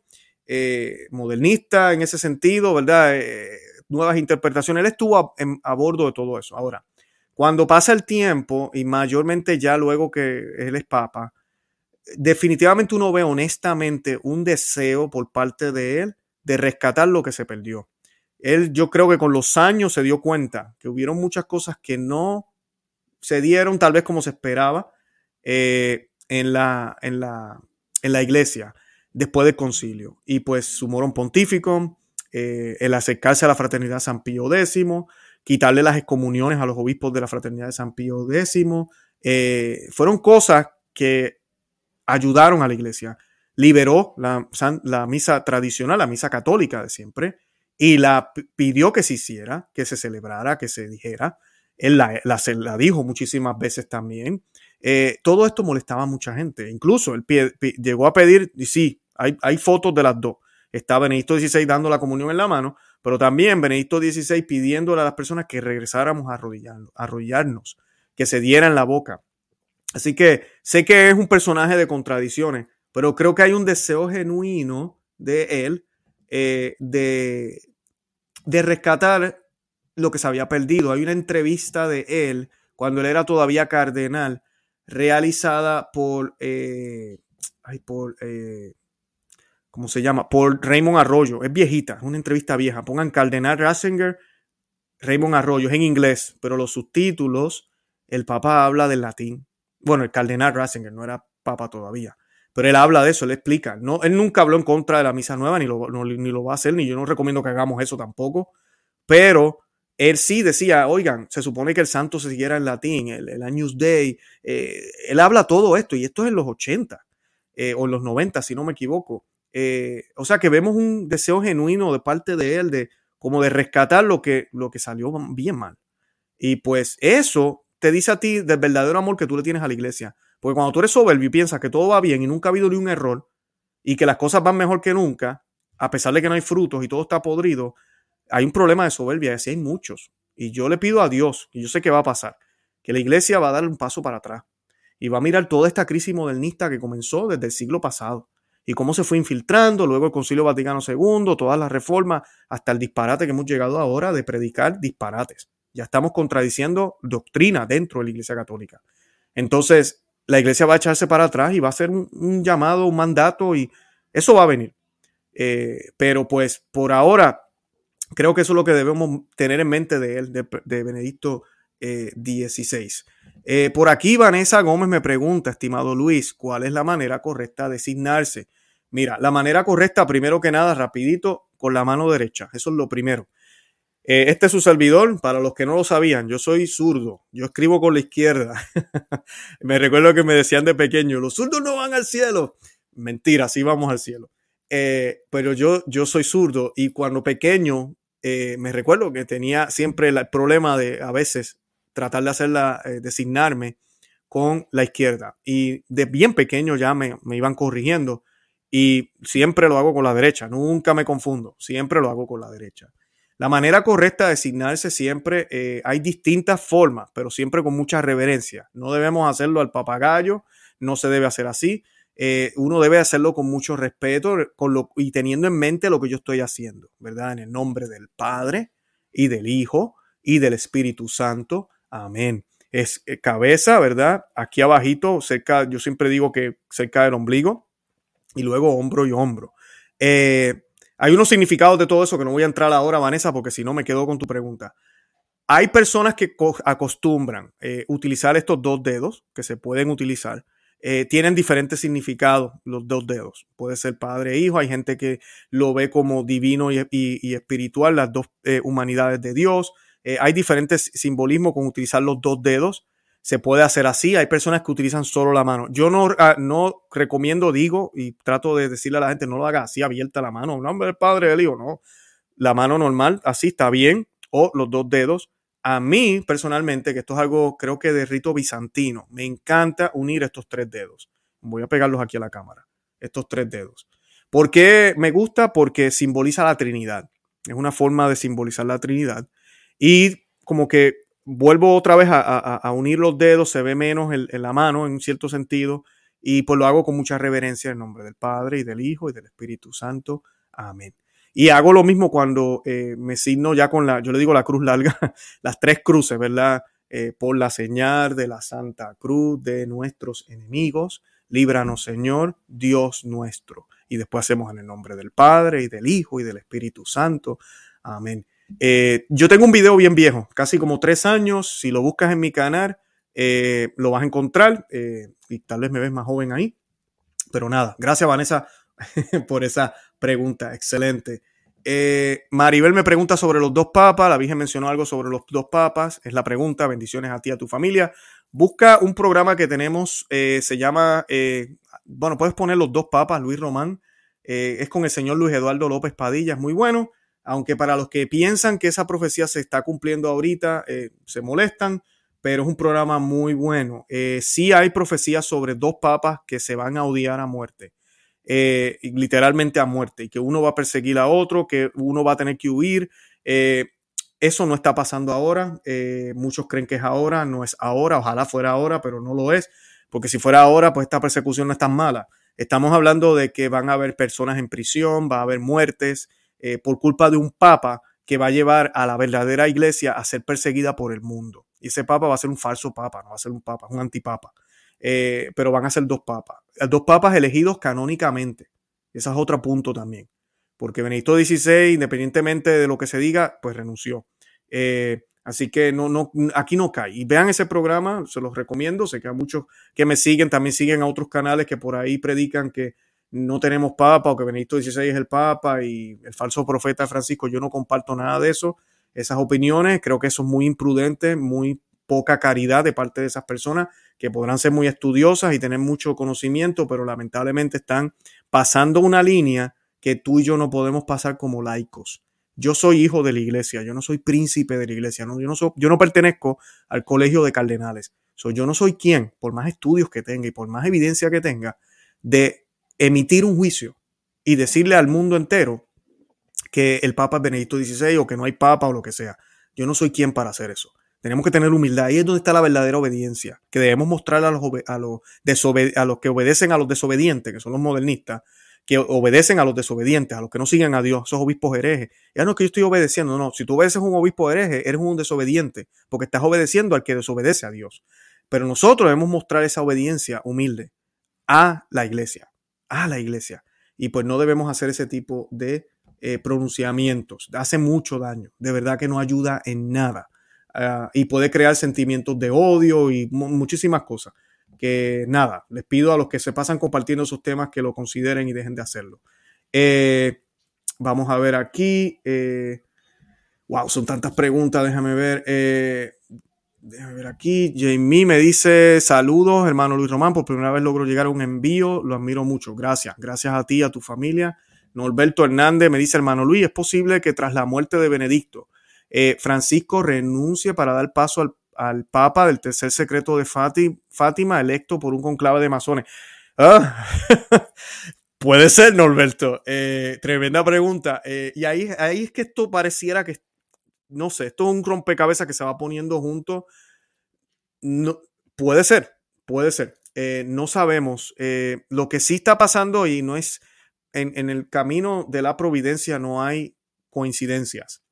modernista en ese sentido, ¿verdad? nuevas interpretaciones. Él estuvo a, a, bordo de todo eso. Ahora, cuando pasa el tiempo, y mayormente ya luego que él es Papa, definitivamente uno ve honestamente un deseo por parte de él de rescatar lo que se perdió. Él, yo creo que con los años se dio cuenta que hubieron muchas cosas que no se dieron tal vez como se esperaba eh, en, la, en, la, en la iglesia después del concilio. Y pues su morón pontífico, eh, el acercarse a la fraternidad San Pío X, quitarle las excomuniones a los obispos de la fraternidad de San Pío X, eh, fueron cosas que ayudaron a la iglesia. Liberó la, la misa tradicional, la misa católica de siempre, y la pidió que se hiciera, que se celebrara, que se dijera. Él la, la, dijo muchísimas veces también. Eh, todo esto molestaba a mucha gente. Incluso él llegó a pedir, y sí, hay, hay, fotos de las dos. Está Benedicto XVI dando la comunión en la mano, pero también Benedicto XVI pidiéndole a las personas que regresáramos a arrodillarnos que se dieran la boca, Así que sé que es un personaje de contradicciones, pero creo que hay un deseo genuino de él eh, de, de rescatar lo que se había perdido. Hay una entrevista de él cuando él era todavía cardenal, realizada por, eh, ay, por eh, ¿cómo se llama? Por Raymond Arroyo. Es viejita, es una entrevista vieja. Pongan Cardenal Ratzinger, Raymond Arroyo, es en inglés, pero los subtítulos, el papá habla del latín bueno, el cardenal Ratzinger no era papa todavía, pero él habla de eso, él explica. No, él nunca habló en contra de la misa nueva, ni lo, ni lo va a hacer, ni yo no recomiendo que hagamos eso tampoco, pero él sí decía, oigan, se supone que el santo se siguiera en latín, el, el Agnus Dei, eh, él habla todo esto, y esto es en los 80 eh, o en los 90, si no me equivoco. Eh, o sea que vemos un deseo genuino de parte de él de como de rescatar lo que, lo que salió bien mal. Y pues eso te dice a ti del verdadero amor que tú le tienes a la iglesia. Porque cuando tú eres soberbio y piensas que todo va bien y nunca ha habido ni un error y que las cosas van mejor que nunca, a pesar de que no hay frutos y todo está podrido, hay un problema de soberbia y así hay muchos. Y yo le pido a Dios, y yo sé que va a pasar, que la iglesia va a dar un paso para atrás y va a mirar toda esta crisis modernista que comenzó desde el siglo pasado y cómo se fue infiltrando, luego el Concilio Vaticano II, todas las reformas, hasta el disparate que hemos llegado ahora de predicar disparates Ya estamos contradiciendo doctrina dentro de la Iglesia Católica. Entonces, la Iglesia va a echarse para atrás y va a hacer un, llamado, un mandato y eso va a venir. Eh, pero pues por ahora, creo que eso es lo que debemos tener en mente de él, de, Benedicto XVI. Eh, por aquí Vanessa Gómez me pregunta, estimado Luis, ¿cuál es la manera correcta de designarse? Mira, la manera correcta, primero que nada, rapidito, con la mano derecha. Eso es lo primero. Eh, este es su servidor, para los que no lo sabían, yo soy zurdo, yo escribo con la izquierda. me recuerdo que me decían de pequeño, los zurdos no van al cielo. Mentira, sí vamos al cielo. Eh, pero yo, yo soy zurdo y cuando pequeño me recuerdo que tenía siempre el problema de a veces tratar de hacerla, eh, designarme con la izquierda. Y de bien pequeño ya me, iban corrigiendo y siempre lo hago con la derecha, nunca me confundo, siempre lo hago con la derecha. La manera correcta de designarse siempre, eh, hay distintas formas, pero siempre con mucha reverencia. No debemos hacerlo al papagayo, no se debe hacer así. Eh, uno debe hacerlo con mucho respeto con lo, y teniendo en mente lo que yo estoy haciendo, ¿verdad? En el nombre del Padre y del Hijo y del Espíritu Santo. Amén. Es eh, cabeza, ¿verdad? Aquí abajito, cerca, yo siempre digo que cerca del ombligo y luego hombro y hombro. Eh, hay unos significados de todo eso que no voy a entrar ahora, Vanessa, porque si no me quedo con tu pregunta. Hay personas que acostumbran eh, utilizar estos dos dedos, que se pueden utilizar. tienen diferentes significados los dos dedos. Puede ser padre e hijo. Hay gente que lo ve como divino y espiritual, las dos humanidades de Dios. Eh, hay diferentes simbolismos con utilizar los dos dedos. Se puede hacer así. Hay personas que utilizan solo la mano. Yo no, ah, no recomiendo, digo, y trato de decirle a la gente, no lo haga así abierta la mano. No, hombre, el padre del hijo, no. La mano normal, así está bien. O los dos dedos. A mí, personalmente, que esto es algo, creo que de rito bizantino, me encanta unir estos tres dedos. Voy a pegarlos aquí a la cámara. Estos tres dedos. ¿Por qué me gusta? Porque simboliza la Trinidad. Es una forma de simbolizar la Trinidad. Y como que vuelvo otra vez a, unir los dedos, se ve menos en, la mano en cierto sentido, y pues lo hago con mucha reverencia en nombre del Padre y del Hijo y del Espíritu Santo. Amén. Y hago lo mismo cuando eh, me signo ya con la, yo le digo la cruz larga, las tres cruces, ¿verdad? Eh, por la señal de la Santa Cruz de nuestros enemigos, líbranos Señor, Dios nuestro. Y después hacemos en el nombre del Padre y del Hijo y del Espíritu Santo. Amén. Eh, yo tengo un video bien viejo, casi como tres años. Si lo buscas en mi canal, eh, lo vas a encontrar. Eh, y tal vez me ves más joven ahí. Pero nada, gracias Vanessa por esa pregunta. Excelente. Maribel me pregunta sobre los dos papas. La Virgen mencionó algo sobre los dos papas. Es la pregunta. Bendiciones a ti y a tu familia. Busca un programa que tenemos. se llama. bueno, puedes poner los dos papas, Luis Román. es con el señor Luis Eduardo López Padilla. Es muy bueno aunque para los que piensan que esa profecía se está cumpliendo ahorita, eh, se molestan, pero es un programa muy bueno. Eh, sí hay profecías sobre dos papas que se van a odiar a muerte, eh, literalmente a muerte, y que uno va a perseguir a otro, que uno va a tener que huir. eso no está pasando ahora. muchos creen que es ahora, no es ahora, ojalá fuera ahora, pero no lo es, porque si fuera ahora, pues esta persecución no es tan mala. Estamos hablando de que van a haber personas en prisión, va a haber muertes, eh, por culpa de un papa que va a llevar a la verdadera iglesia a ser perseguida por el mundo. Y ese papa va a ser un falso papa, no va a ser un papa, un antipapa. Eh, pero van a ser dos papas. Dos papas elegidos canónicamente. Ese es otro punto también. Porque Benedicto XVI, independientemente de lo que se diga, pues renunció. Eh, así que no, no, aquí no cae. Y vean ese programa, se los recomiendo. Sé que hay muchos que me siguen, también siguen a otros canales que por ahí predican que no tenemos papa o que Benedicto XVI es el papa y el falso profeta Francisco, yo no comparto nada de eso, esas opiniones, creo que eso es muy imprudente, muy poca caridad de parte de esas personas que podrán ser muy estudiosas y tener mucho conocimiento, pero lamentablemente están pasando una línea que tú y yo no podemos pasar como laicos. Yo soy hijo de la iglesia, yo no soy príncipe de la iglesia, no, yo, no soy, yo no pertenezco al colegio de cardenales. yo no soy quien, por más estudios que tenga y por más evidencia que tenga, de emitir un juicio y decirle al mundo entero que el Papa es Benedicto XVI o que no hay Papa o lo que sea. Yo no soy quien para hacer eso. Tenemos que tener humildad. Ahí es donde está la verdadera obediencia, que debemos mostrar a los, a los, a los que obedecen a los desobedientes, que son los modernistas, que obedecen a los desobedientes, a los que no siguen a Dios, esos obispos herejes. Ya no es que yo estoy obedeciendo, no, si tú obedeces un obispo hereje, eres un desobediente, porque estás obedeciendo al que desobedece a Dios. Pero nosotros debemos mostrar esa obediencia humilde a la iglesia, a la iglesia. Y pues no debemos hacer ese tipo de eh, pronunciamientos. Hace mucho daño, de verdad que no ayuda en nada. Ah, y puede crear sentimientos de odio y muchísimas cosas que nada, les pido a los que se pasan compartiendo esos temas que lo consideren y dejen de hacerlo. Eh, vamos a ver aquí. wow, eh, son tantas preguntas, déjame ver. Eh, déjame ver aquí. Jamie me dice saludos, hermano Luis Román. Por primera vez logro llegar a un envío. Lo admiro mucho. Gracias. Gracias a ti, a tu familia. Norberto Hernández me dice, hermano Luis, es posible que tras la muerte de Benedicto, Francisco renuncie para dar paso al al Papa del tercer secreto de Fátima, electo por un conclave de masones. Ah, puede ser, Norberto. Eh, tremenda pregunta. Eh, y ahí, ahí es que esto pareciera que, no sé, esto es un rompecabezas que se va poniendo junto. No, puede ser, puede ser. Eh, no sabemos. lo que sí está pasando y no es en, en el camino de la providencia no hay coincidencias.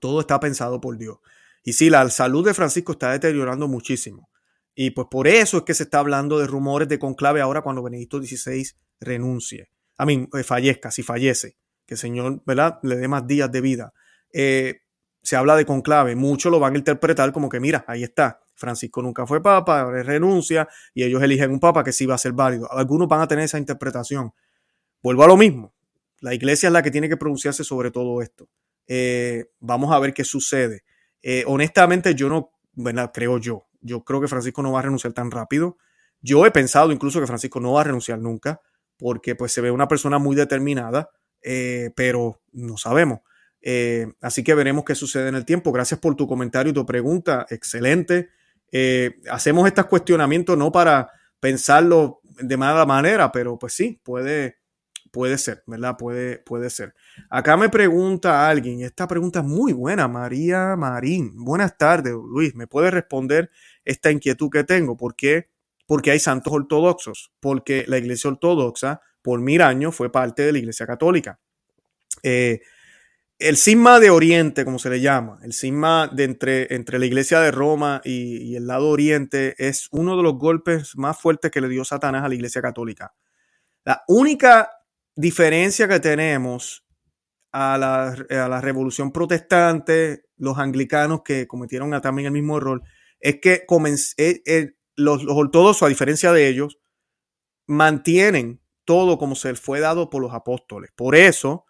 Todo está pensado por Dios. Y sí, la salud de Francisco está deteriorando muchísimo. Y pues por eso es que se está hablando de rumores de conclave ahora cuando Benedicto XVI renuncie. A mí, eh, fallezca, si fallece, que el Señor, ¿verdad?, le dé más días de vida. Eh, se habla de conclave, muchos lo van a interpretar como que, mira, ahí está, Francisco nunca fue papa, ahora renuncia y ellos eligen un papa que sí va a ser válido. Algunos van a tener esa interpretación. Vuelvo a lo mismo, la iglesia es la que tiene que pronunciarse sobre todo esto. Eh, vamos a ver qué sucede. Eh, honestamente, yo no, ¿verdad? Creo yo. Yo creo que Francisco no va a renunciar tan rápido. Yo he pensado incluso que Francisco no va a renunciar nunca, porque pues se ve una persona muy determinada, eh, pero no sabemos. Eh, así que veremos qué sucede en el tiempo. Gracias por tu comentario y tu pregunta. Excelente. hacemos estos cuestionamientos no para pensarlo de mala manera, pero pues sí, puede, Puede ser, ¿verdad? Puede, puede ser. Acá me pregunta alguien, y esta pregunta es muy buena, María Marín. Buenas tardes, Luis. ¿Me puede responder esta inquietud que tengo? ¿Por qué? Porque hay santos ortodoxos. Porque la iglesia ortodoxa por mil años fue parte de la iglesia católica. Eh, el cisma de Oriente, como se le llama, el cisma de entre, entre la iglesia de Roma y, el lado Oriente, es uno de los golpes más fuertes que le dio Satanás a la iglesia católica. La única diferencia que tenemos a la, revolución protestante, los anglicanos que cometieron también el mismo error, es que eh, eh, los, los, ortodoxos, a diferencia de ellos, mantienen todo como se fue dado por los apóstoles. Por eso,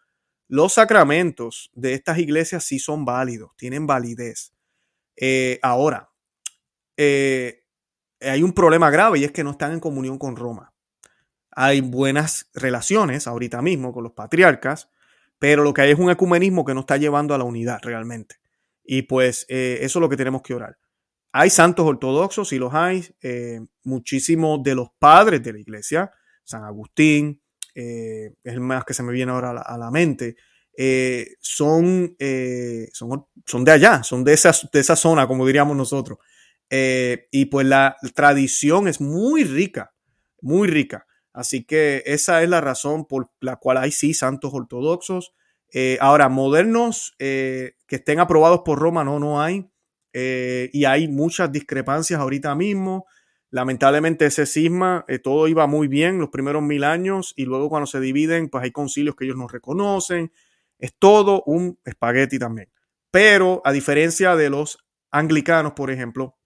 los sacramentos de estas iglesias sí son válidos, tienen validez. Eh, ahora, hay un problema grave y es que no están en comunión con Roma hay buenas relaciones ahorita mismo con los patriarcas, pero lo que hay es un ecumenismo que no está llevando a la unidad realmente. Y pues eh, eso es lo que tenemos que orar. Hay santos ortodoxos, y los hay, eh, muchísimos de los padres de la iglesia, San Agustín, eh, es el más que se me viene ahora a la, mente, son, son, son, de allá, son de esa, de esa zona, como diríamos nosotros. y pues la tradición es muy rica, muy rica. Así que esa es la razón por la cual hay sí santos ortodoxos. Eh, ahora, modernos eh, que estén aprobados por Roma, no, no hay. Eh, y hay muchas discrepancias ahorita mismo. Lamentablemente ese cisma, todo iba muy bien los primeros mil años y luego cuando se dividen, pues hay concilios que ellos no reconocen. Es todo un espagueti también. Pero a diferencia de los anglicanos, por ejemplo,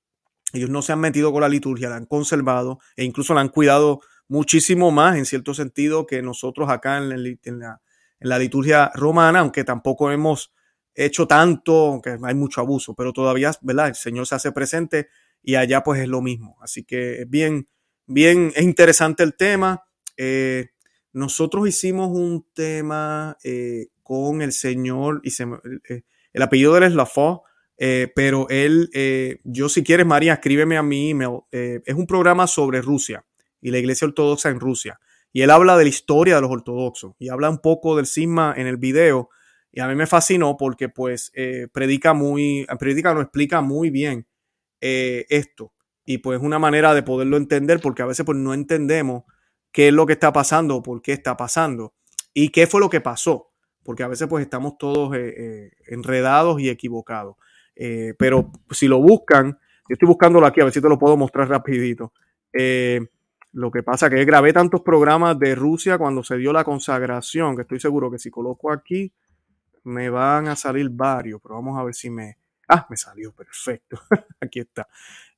ellos no se han metido con la liturgia, la han conservado e incluso la han cuidado muchísimo más en cierto sentido que nosotros acá en la, liturgia romana, aunque tampoco hemos hecho tanto, aunque hay mucho abuso, pero todavía, ¿verdad? El Señor se hace presente y allá pues es lo mismo. Así que es bien, bien, es interesante el tema. Eh, nosotros hicimos un tema eh, con el Señor, y se, eh, el apellido de él es pero él, yo si quieres María, escríbeme a mi email. es un programa sobre Rusia y la iglesia ortodoxa en Rusia. Y él habla de la historia de los ortodoxos y habla un poco del cisma en el video. Y a mí me fascinó porque pues predica muy, predica, no explica muy bien eh, esto. Y pues una manera de poderlo entender porque a veces pues no entendemos qué es lo que está pasando, por qué está pasando y qué fue lo que pasó, porque a veces pues estamos todos eh, eh, enredados y equivocados. Pero si lo buscan, yo estoy buscándolo aquí, a ver si te lo puedo mostrar rapidito. lo que pasa que grabé tantos programas de Rusia cuando se dio la consagración, que estoy seguro que si coloco aquí, me van a salir varios, pero vamos a ver si me... Ah, me salió perfecto. aquí está.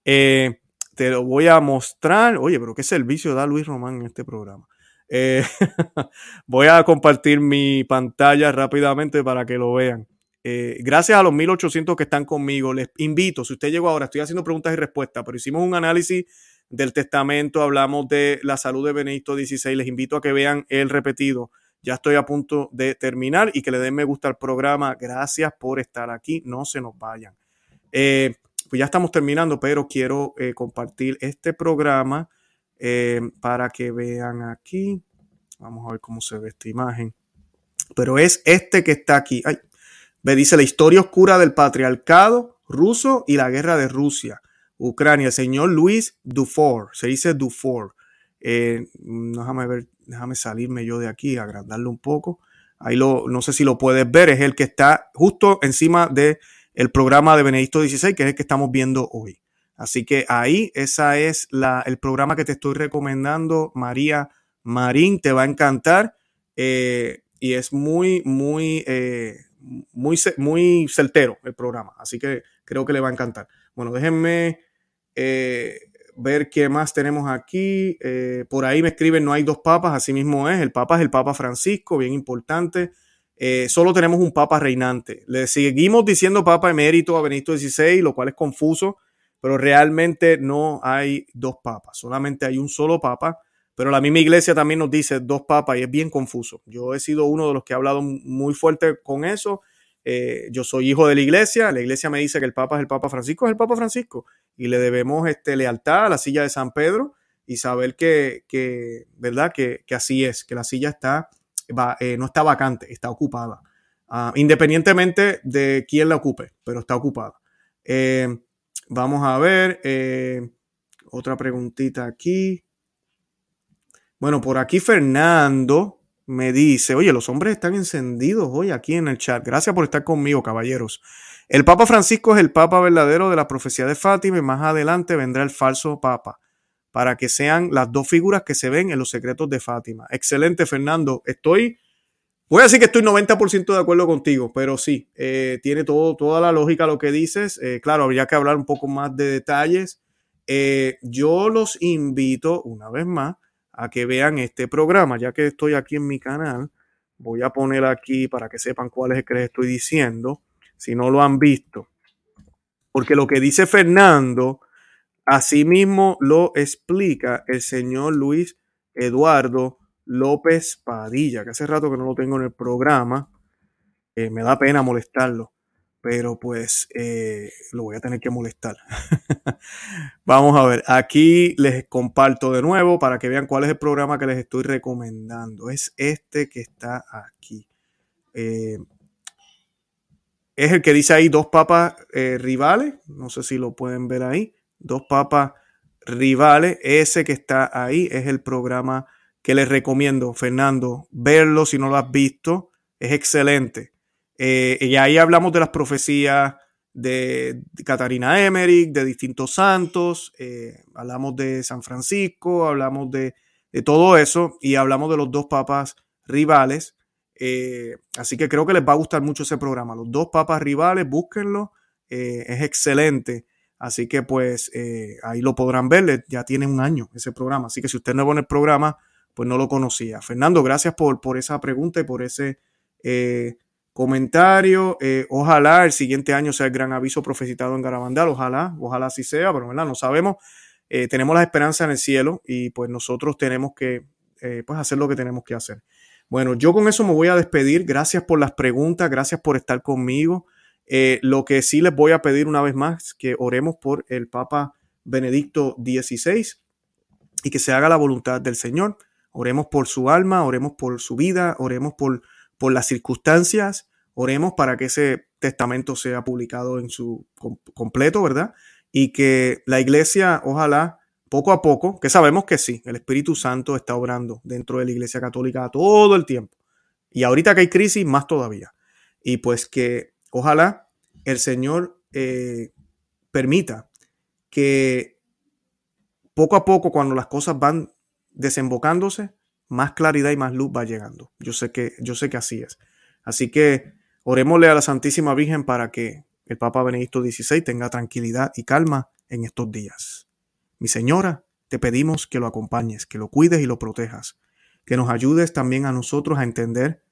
te lo voy a mostrar. Oye, pero qué servicio da Luis Román en este programa. Eh, voy a compartir mi pantalla rápidamente para que lo vean. Eh, gracias a los 1800 que están conmigo, les invito, si usted llegó ahora, estoy haciendo preguntas y respuestas, pero hicimos un análisis del testamento, hablamos de la salud de Benedicto XVI, les invito a que vean el repetido. Ya estoy a punto de terminar y que le den me gusta al programa. Gracias por estar aquí, no se nos vayan. Eh, pues ya estamos terminando, pero quiero compartir este programa eh, para que vean aquí. Vamos a ver cómo se ve esta imagen. Pero es este que está aquí. Ve, dice la historia oscura del patriarcado ruso y la guerra de Rusia, Ucrania. El señor Luis Dufour, se dice Dufour. Eh, déjame ver, déjame salirme yo de aquí, agrandarlo un poco. Ahí lo, no sé si lo puedes ver, es el que está justo encima del el programa de Benedicto XVI, que es el que estamos viendo hoy. Así que ahí, esa es la, el programa que te estoy recomendando, María Marín, te va a encantar eh, y es muy, muy, eh, muy, muy certero el programa. Así que creo que le va a encantar. Bueno, déjenme ver qué más tenemos aquí. por ahí me escriben, no hay dos papas, así mismo es. El papa es el Papa Francisco, bien importante. solo tenemos un papa reinante. Le seguimos diciendo papa emérito a Benito XVI, lo cual es confuso pero realmente no hay dos papas, solamente hay un solo papa, pero la misma iglesia también nos dice dos papas y es bien confuso. Yo he sido uno de los que ha hablado muy fuerte con eso. Eh, yo soy hijo de la iglesia, la iglesia me dice que el papa es el papa Francisco, es el papa Francisco y le debemos este, lealtad a la silla de San Pedro y saber que, ¿verdad? Que, así es, que la silla está, eh, no está vacante, está ocupada, ah, independientemente de quién la ocupe, pero está ocupada. Eh, Vamos a ver. Otra preguntita aquí. Bueno, por aquí Fernando me dice, oye, los hombres están encendidos hoy aquí en el chat. Gracias por estar conmigo, caballeros. El Papa Francisco es el Papa verdadero de la profecía de Fátima y más adelante vendrá el falso Papa para que sean las dos figuras que se ven en los secretos de Fátima. Excelente, Fernando. Estoy Voy a decir que estoy 90% de acuerdo contigo, pero sí, eh, tiene todo, toda la lógica lo que dices. Eh, claro, habría que hablar un poco más de detalles. Eh, yo los invito una vez más a que vean este programa, ya que estoy aquí en mi canal. Voy a poner aquí para que sepan cuál es el que les estoy diciendo, si no lo han visto. Porque lo que dice Fernando, así mismo lo explica el señor Luis Eduardo López Padilla, que hace rato que no lo tengo en el programa. Eh, me da pena molestarlo, pero pues eh, lo voy a tener que molestar. Vamos a ver, aquí les comparto de nuevo para que vean cuál es el programa que les estoy recomendando. Es este que está aquí. Eh, es el que dice ahí dos papas rivales. No sé si lo pueden ver ahí. Dos papas rivales. Ese que está ahí es el programa que les recomiendo, Fernando, verlo si no lo has visto. Es excelente. Eh, y ahí hablamos de las profecías de, Catarina Emmerich, de distintos santos, eh, hablamos de San Francisco, hablamos de, todo eso y hablamos de los dos papas rivales. Eh, así que creo que les va a gustar mucho ese programa. Los dos papas rivales, búsquenlo, es excelente. Así que pues ahí lo podrán ver, ya tiene un año ese programa. Así que si usted no ve el programa, pues no lo conocía. Fernando, gracias por, por esa pregunta y por ese eh, comentario. Eh, ojalá el siguiente año sea el gran aviso profetizado en Garabandal. Ojalá, ojalá así sea, pero ¿verdad? no sabemos. Eh, tenemos la esperanza en el cielo y pues nosotros tenemos que pues hacer lo que tenemos que hacer. Bueno, yo con eso me voy a despedir. Gracias por las preguntas, gracias por estar conmigo. lo que sí les voy a pedir una vez más, que oremos por el Papa Benedicto XVI y que se haga la voluntad del Señor. Oremos por su alma, oremos por su vida, oremos por, por las circunstancias, oremos para que ese testamento sea publicado en su completo, ¿verdad? Y que la iglesia, ojalá, poco a poco, que sabemos que sí, el Espíritu Santo está obrando dentro de la Iglesia Católica todo el tiempo. Y ahorita que hay crisis, más todavía. Y pues que ojalá el Señor eh, permita que poco a poco, cuando las cosas van desembocándose, más claridad y más luz va llegando. Yo sé que, yo sé que así es. Así que orémosle a la Santísima Virgen para que el Papa Benedicto XVI tenga tranquilidad y calma en estos días. Mi señora, te pedimos que lo acompañes, que lo cuides y lo protejas, que nos ayudes también a nosotros a entender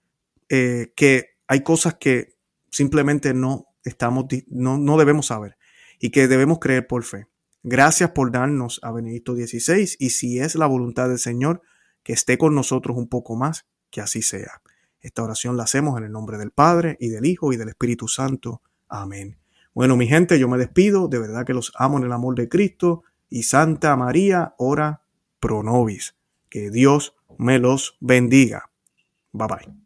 eh, que hay cosas que simplemente no estamos, no, no debemos saber y que debemos creer por fe. Gracias por darnos a Benedicto XVI y si es la voluntad del Señor, que esté con nosotros un poco más, que así sea. Esta oración la hacemos en el nombre del Padre y del Hijo y del Espíritu Santo. Amén. Bueno, mi gente, yo me despido. De verdad que los amo en el amor de Cristo. Y Santa María, ora pro nobis. Que Dios me los bendiga. Bye bye.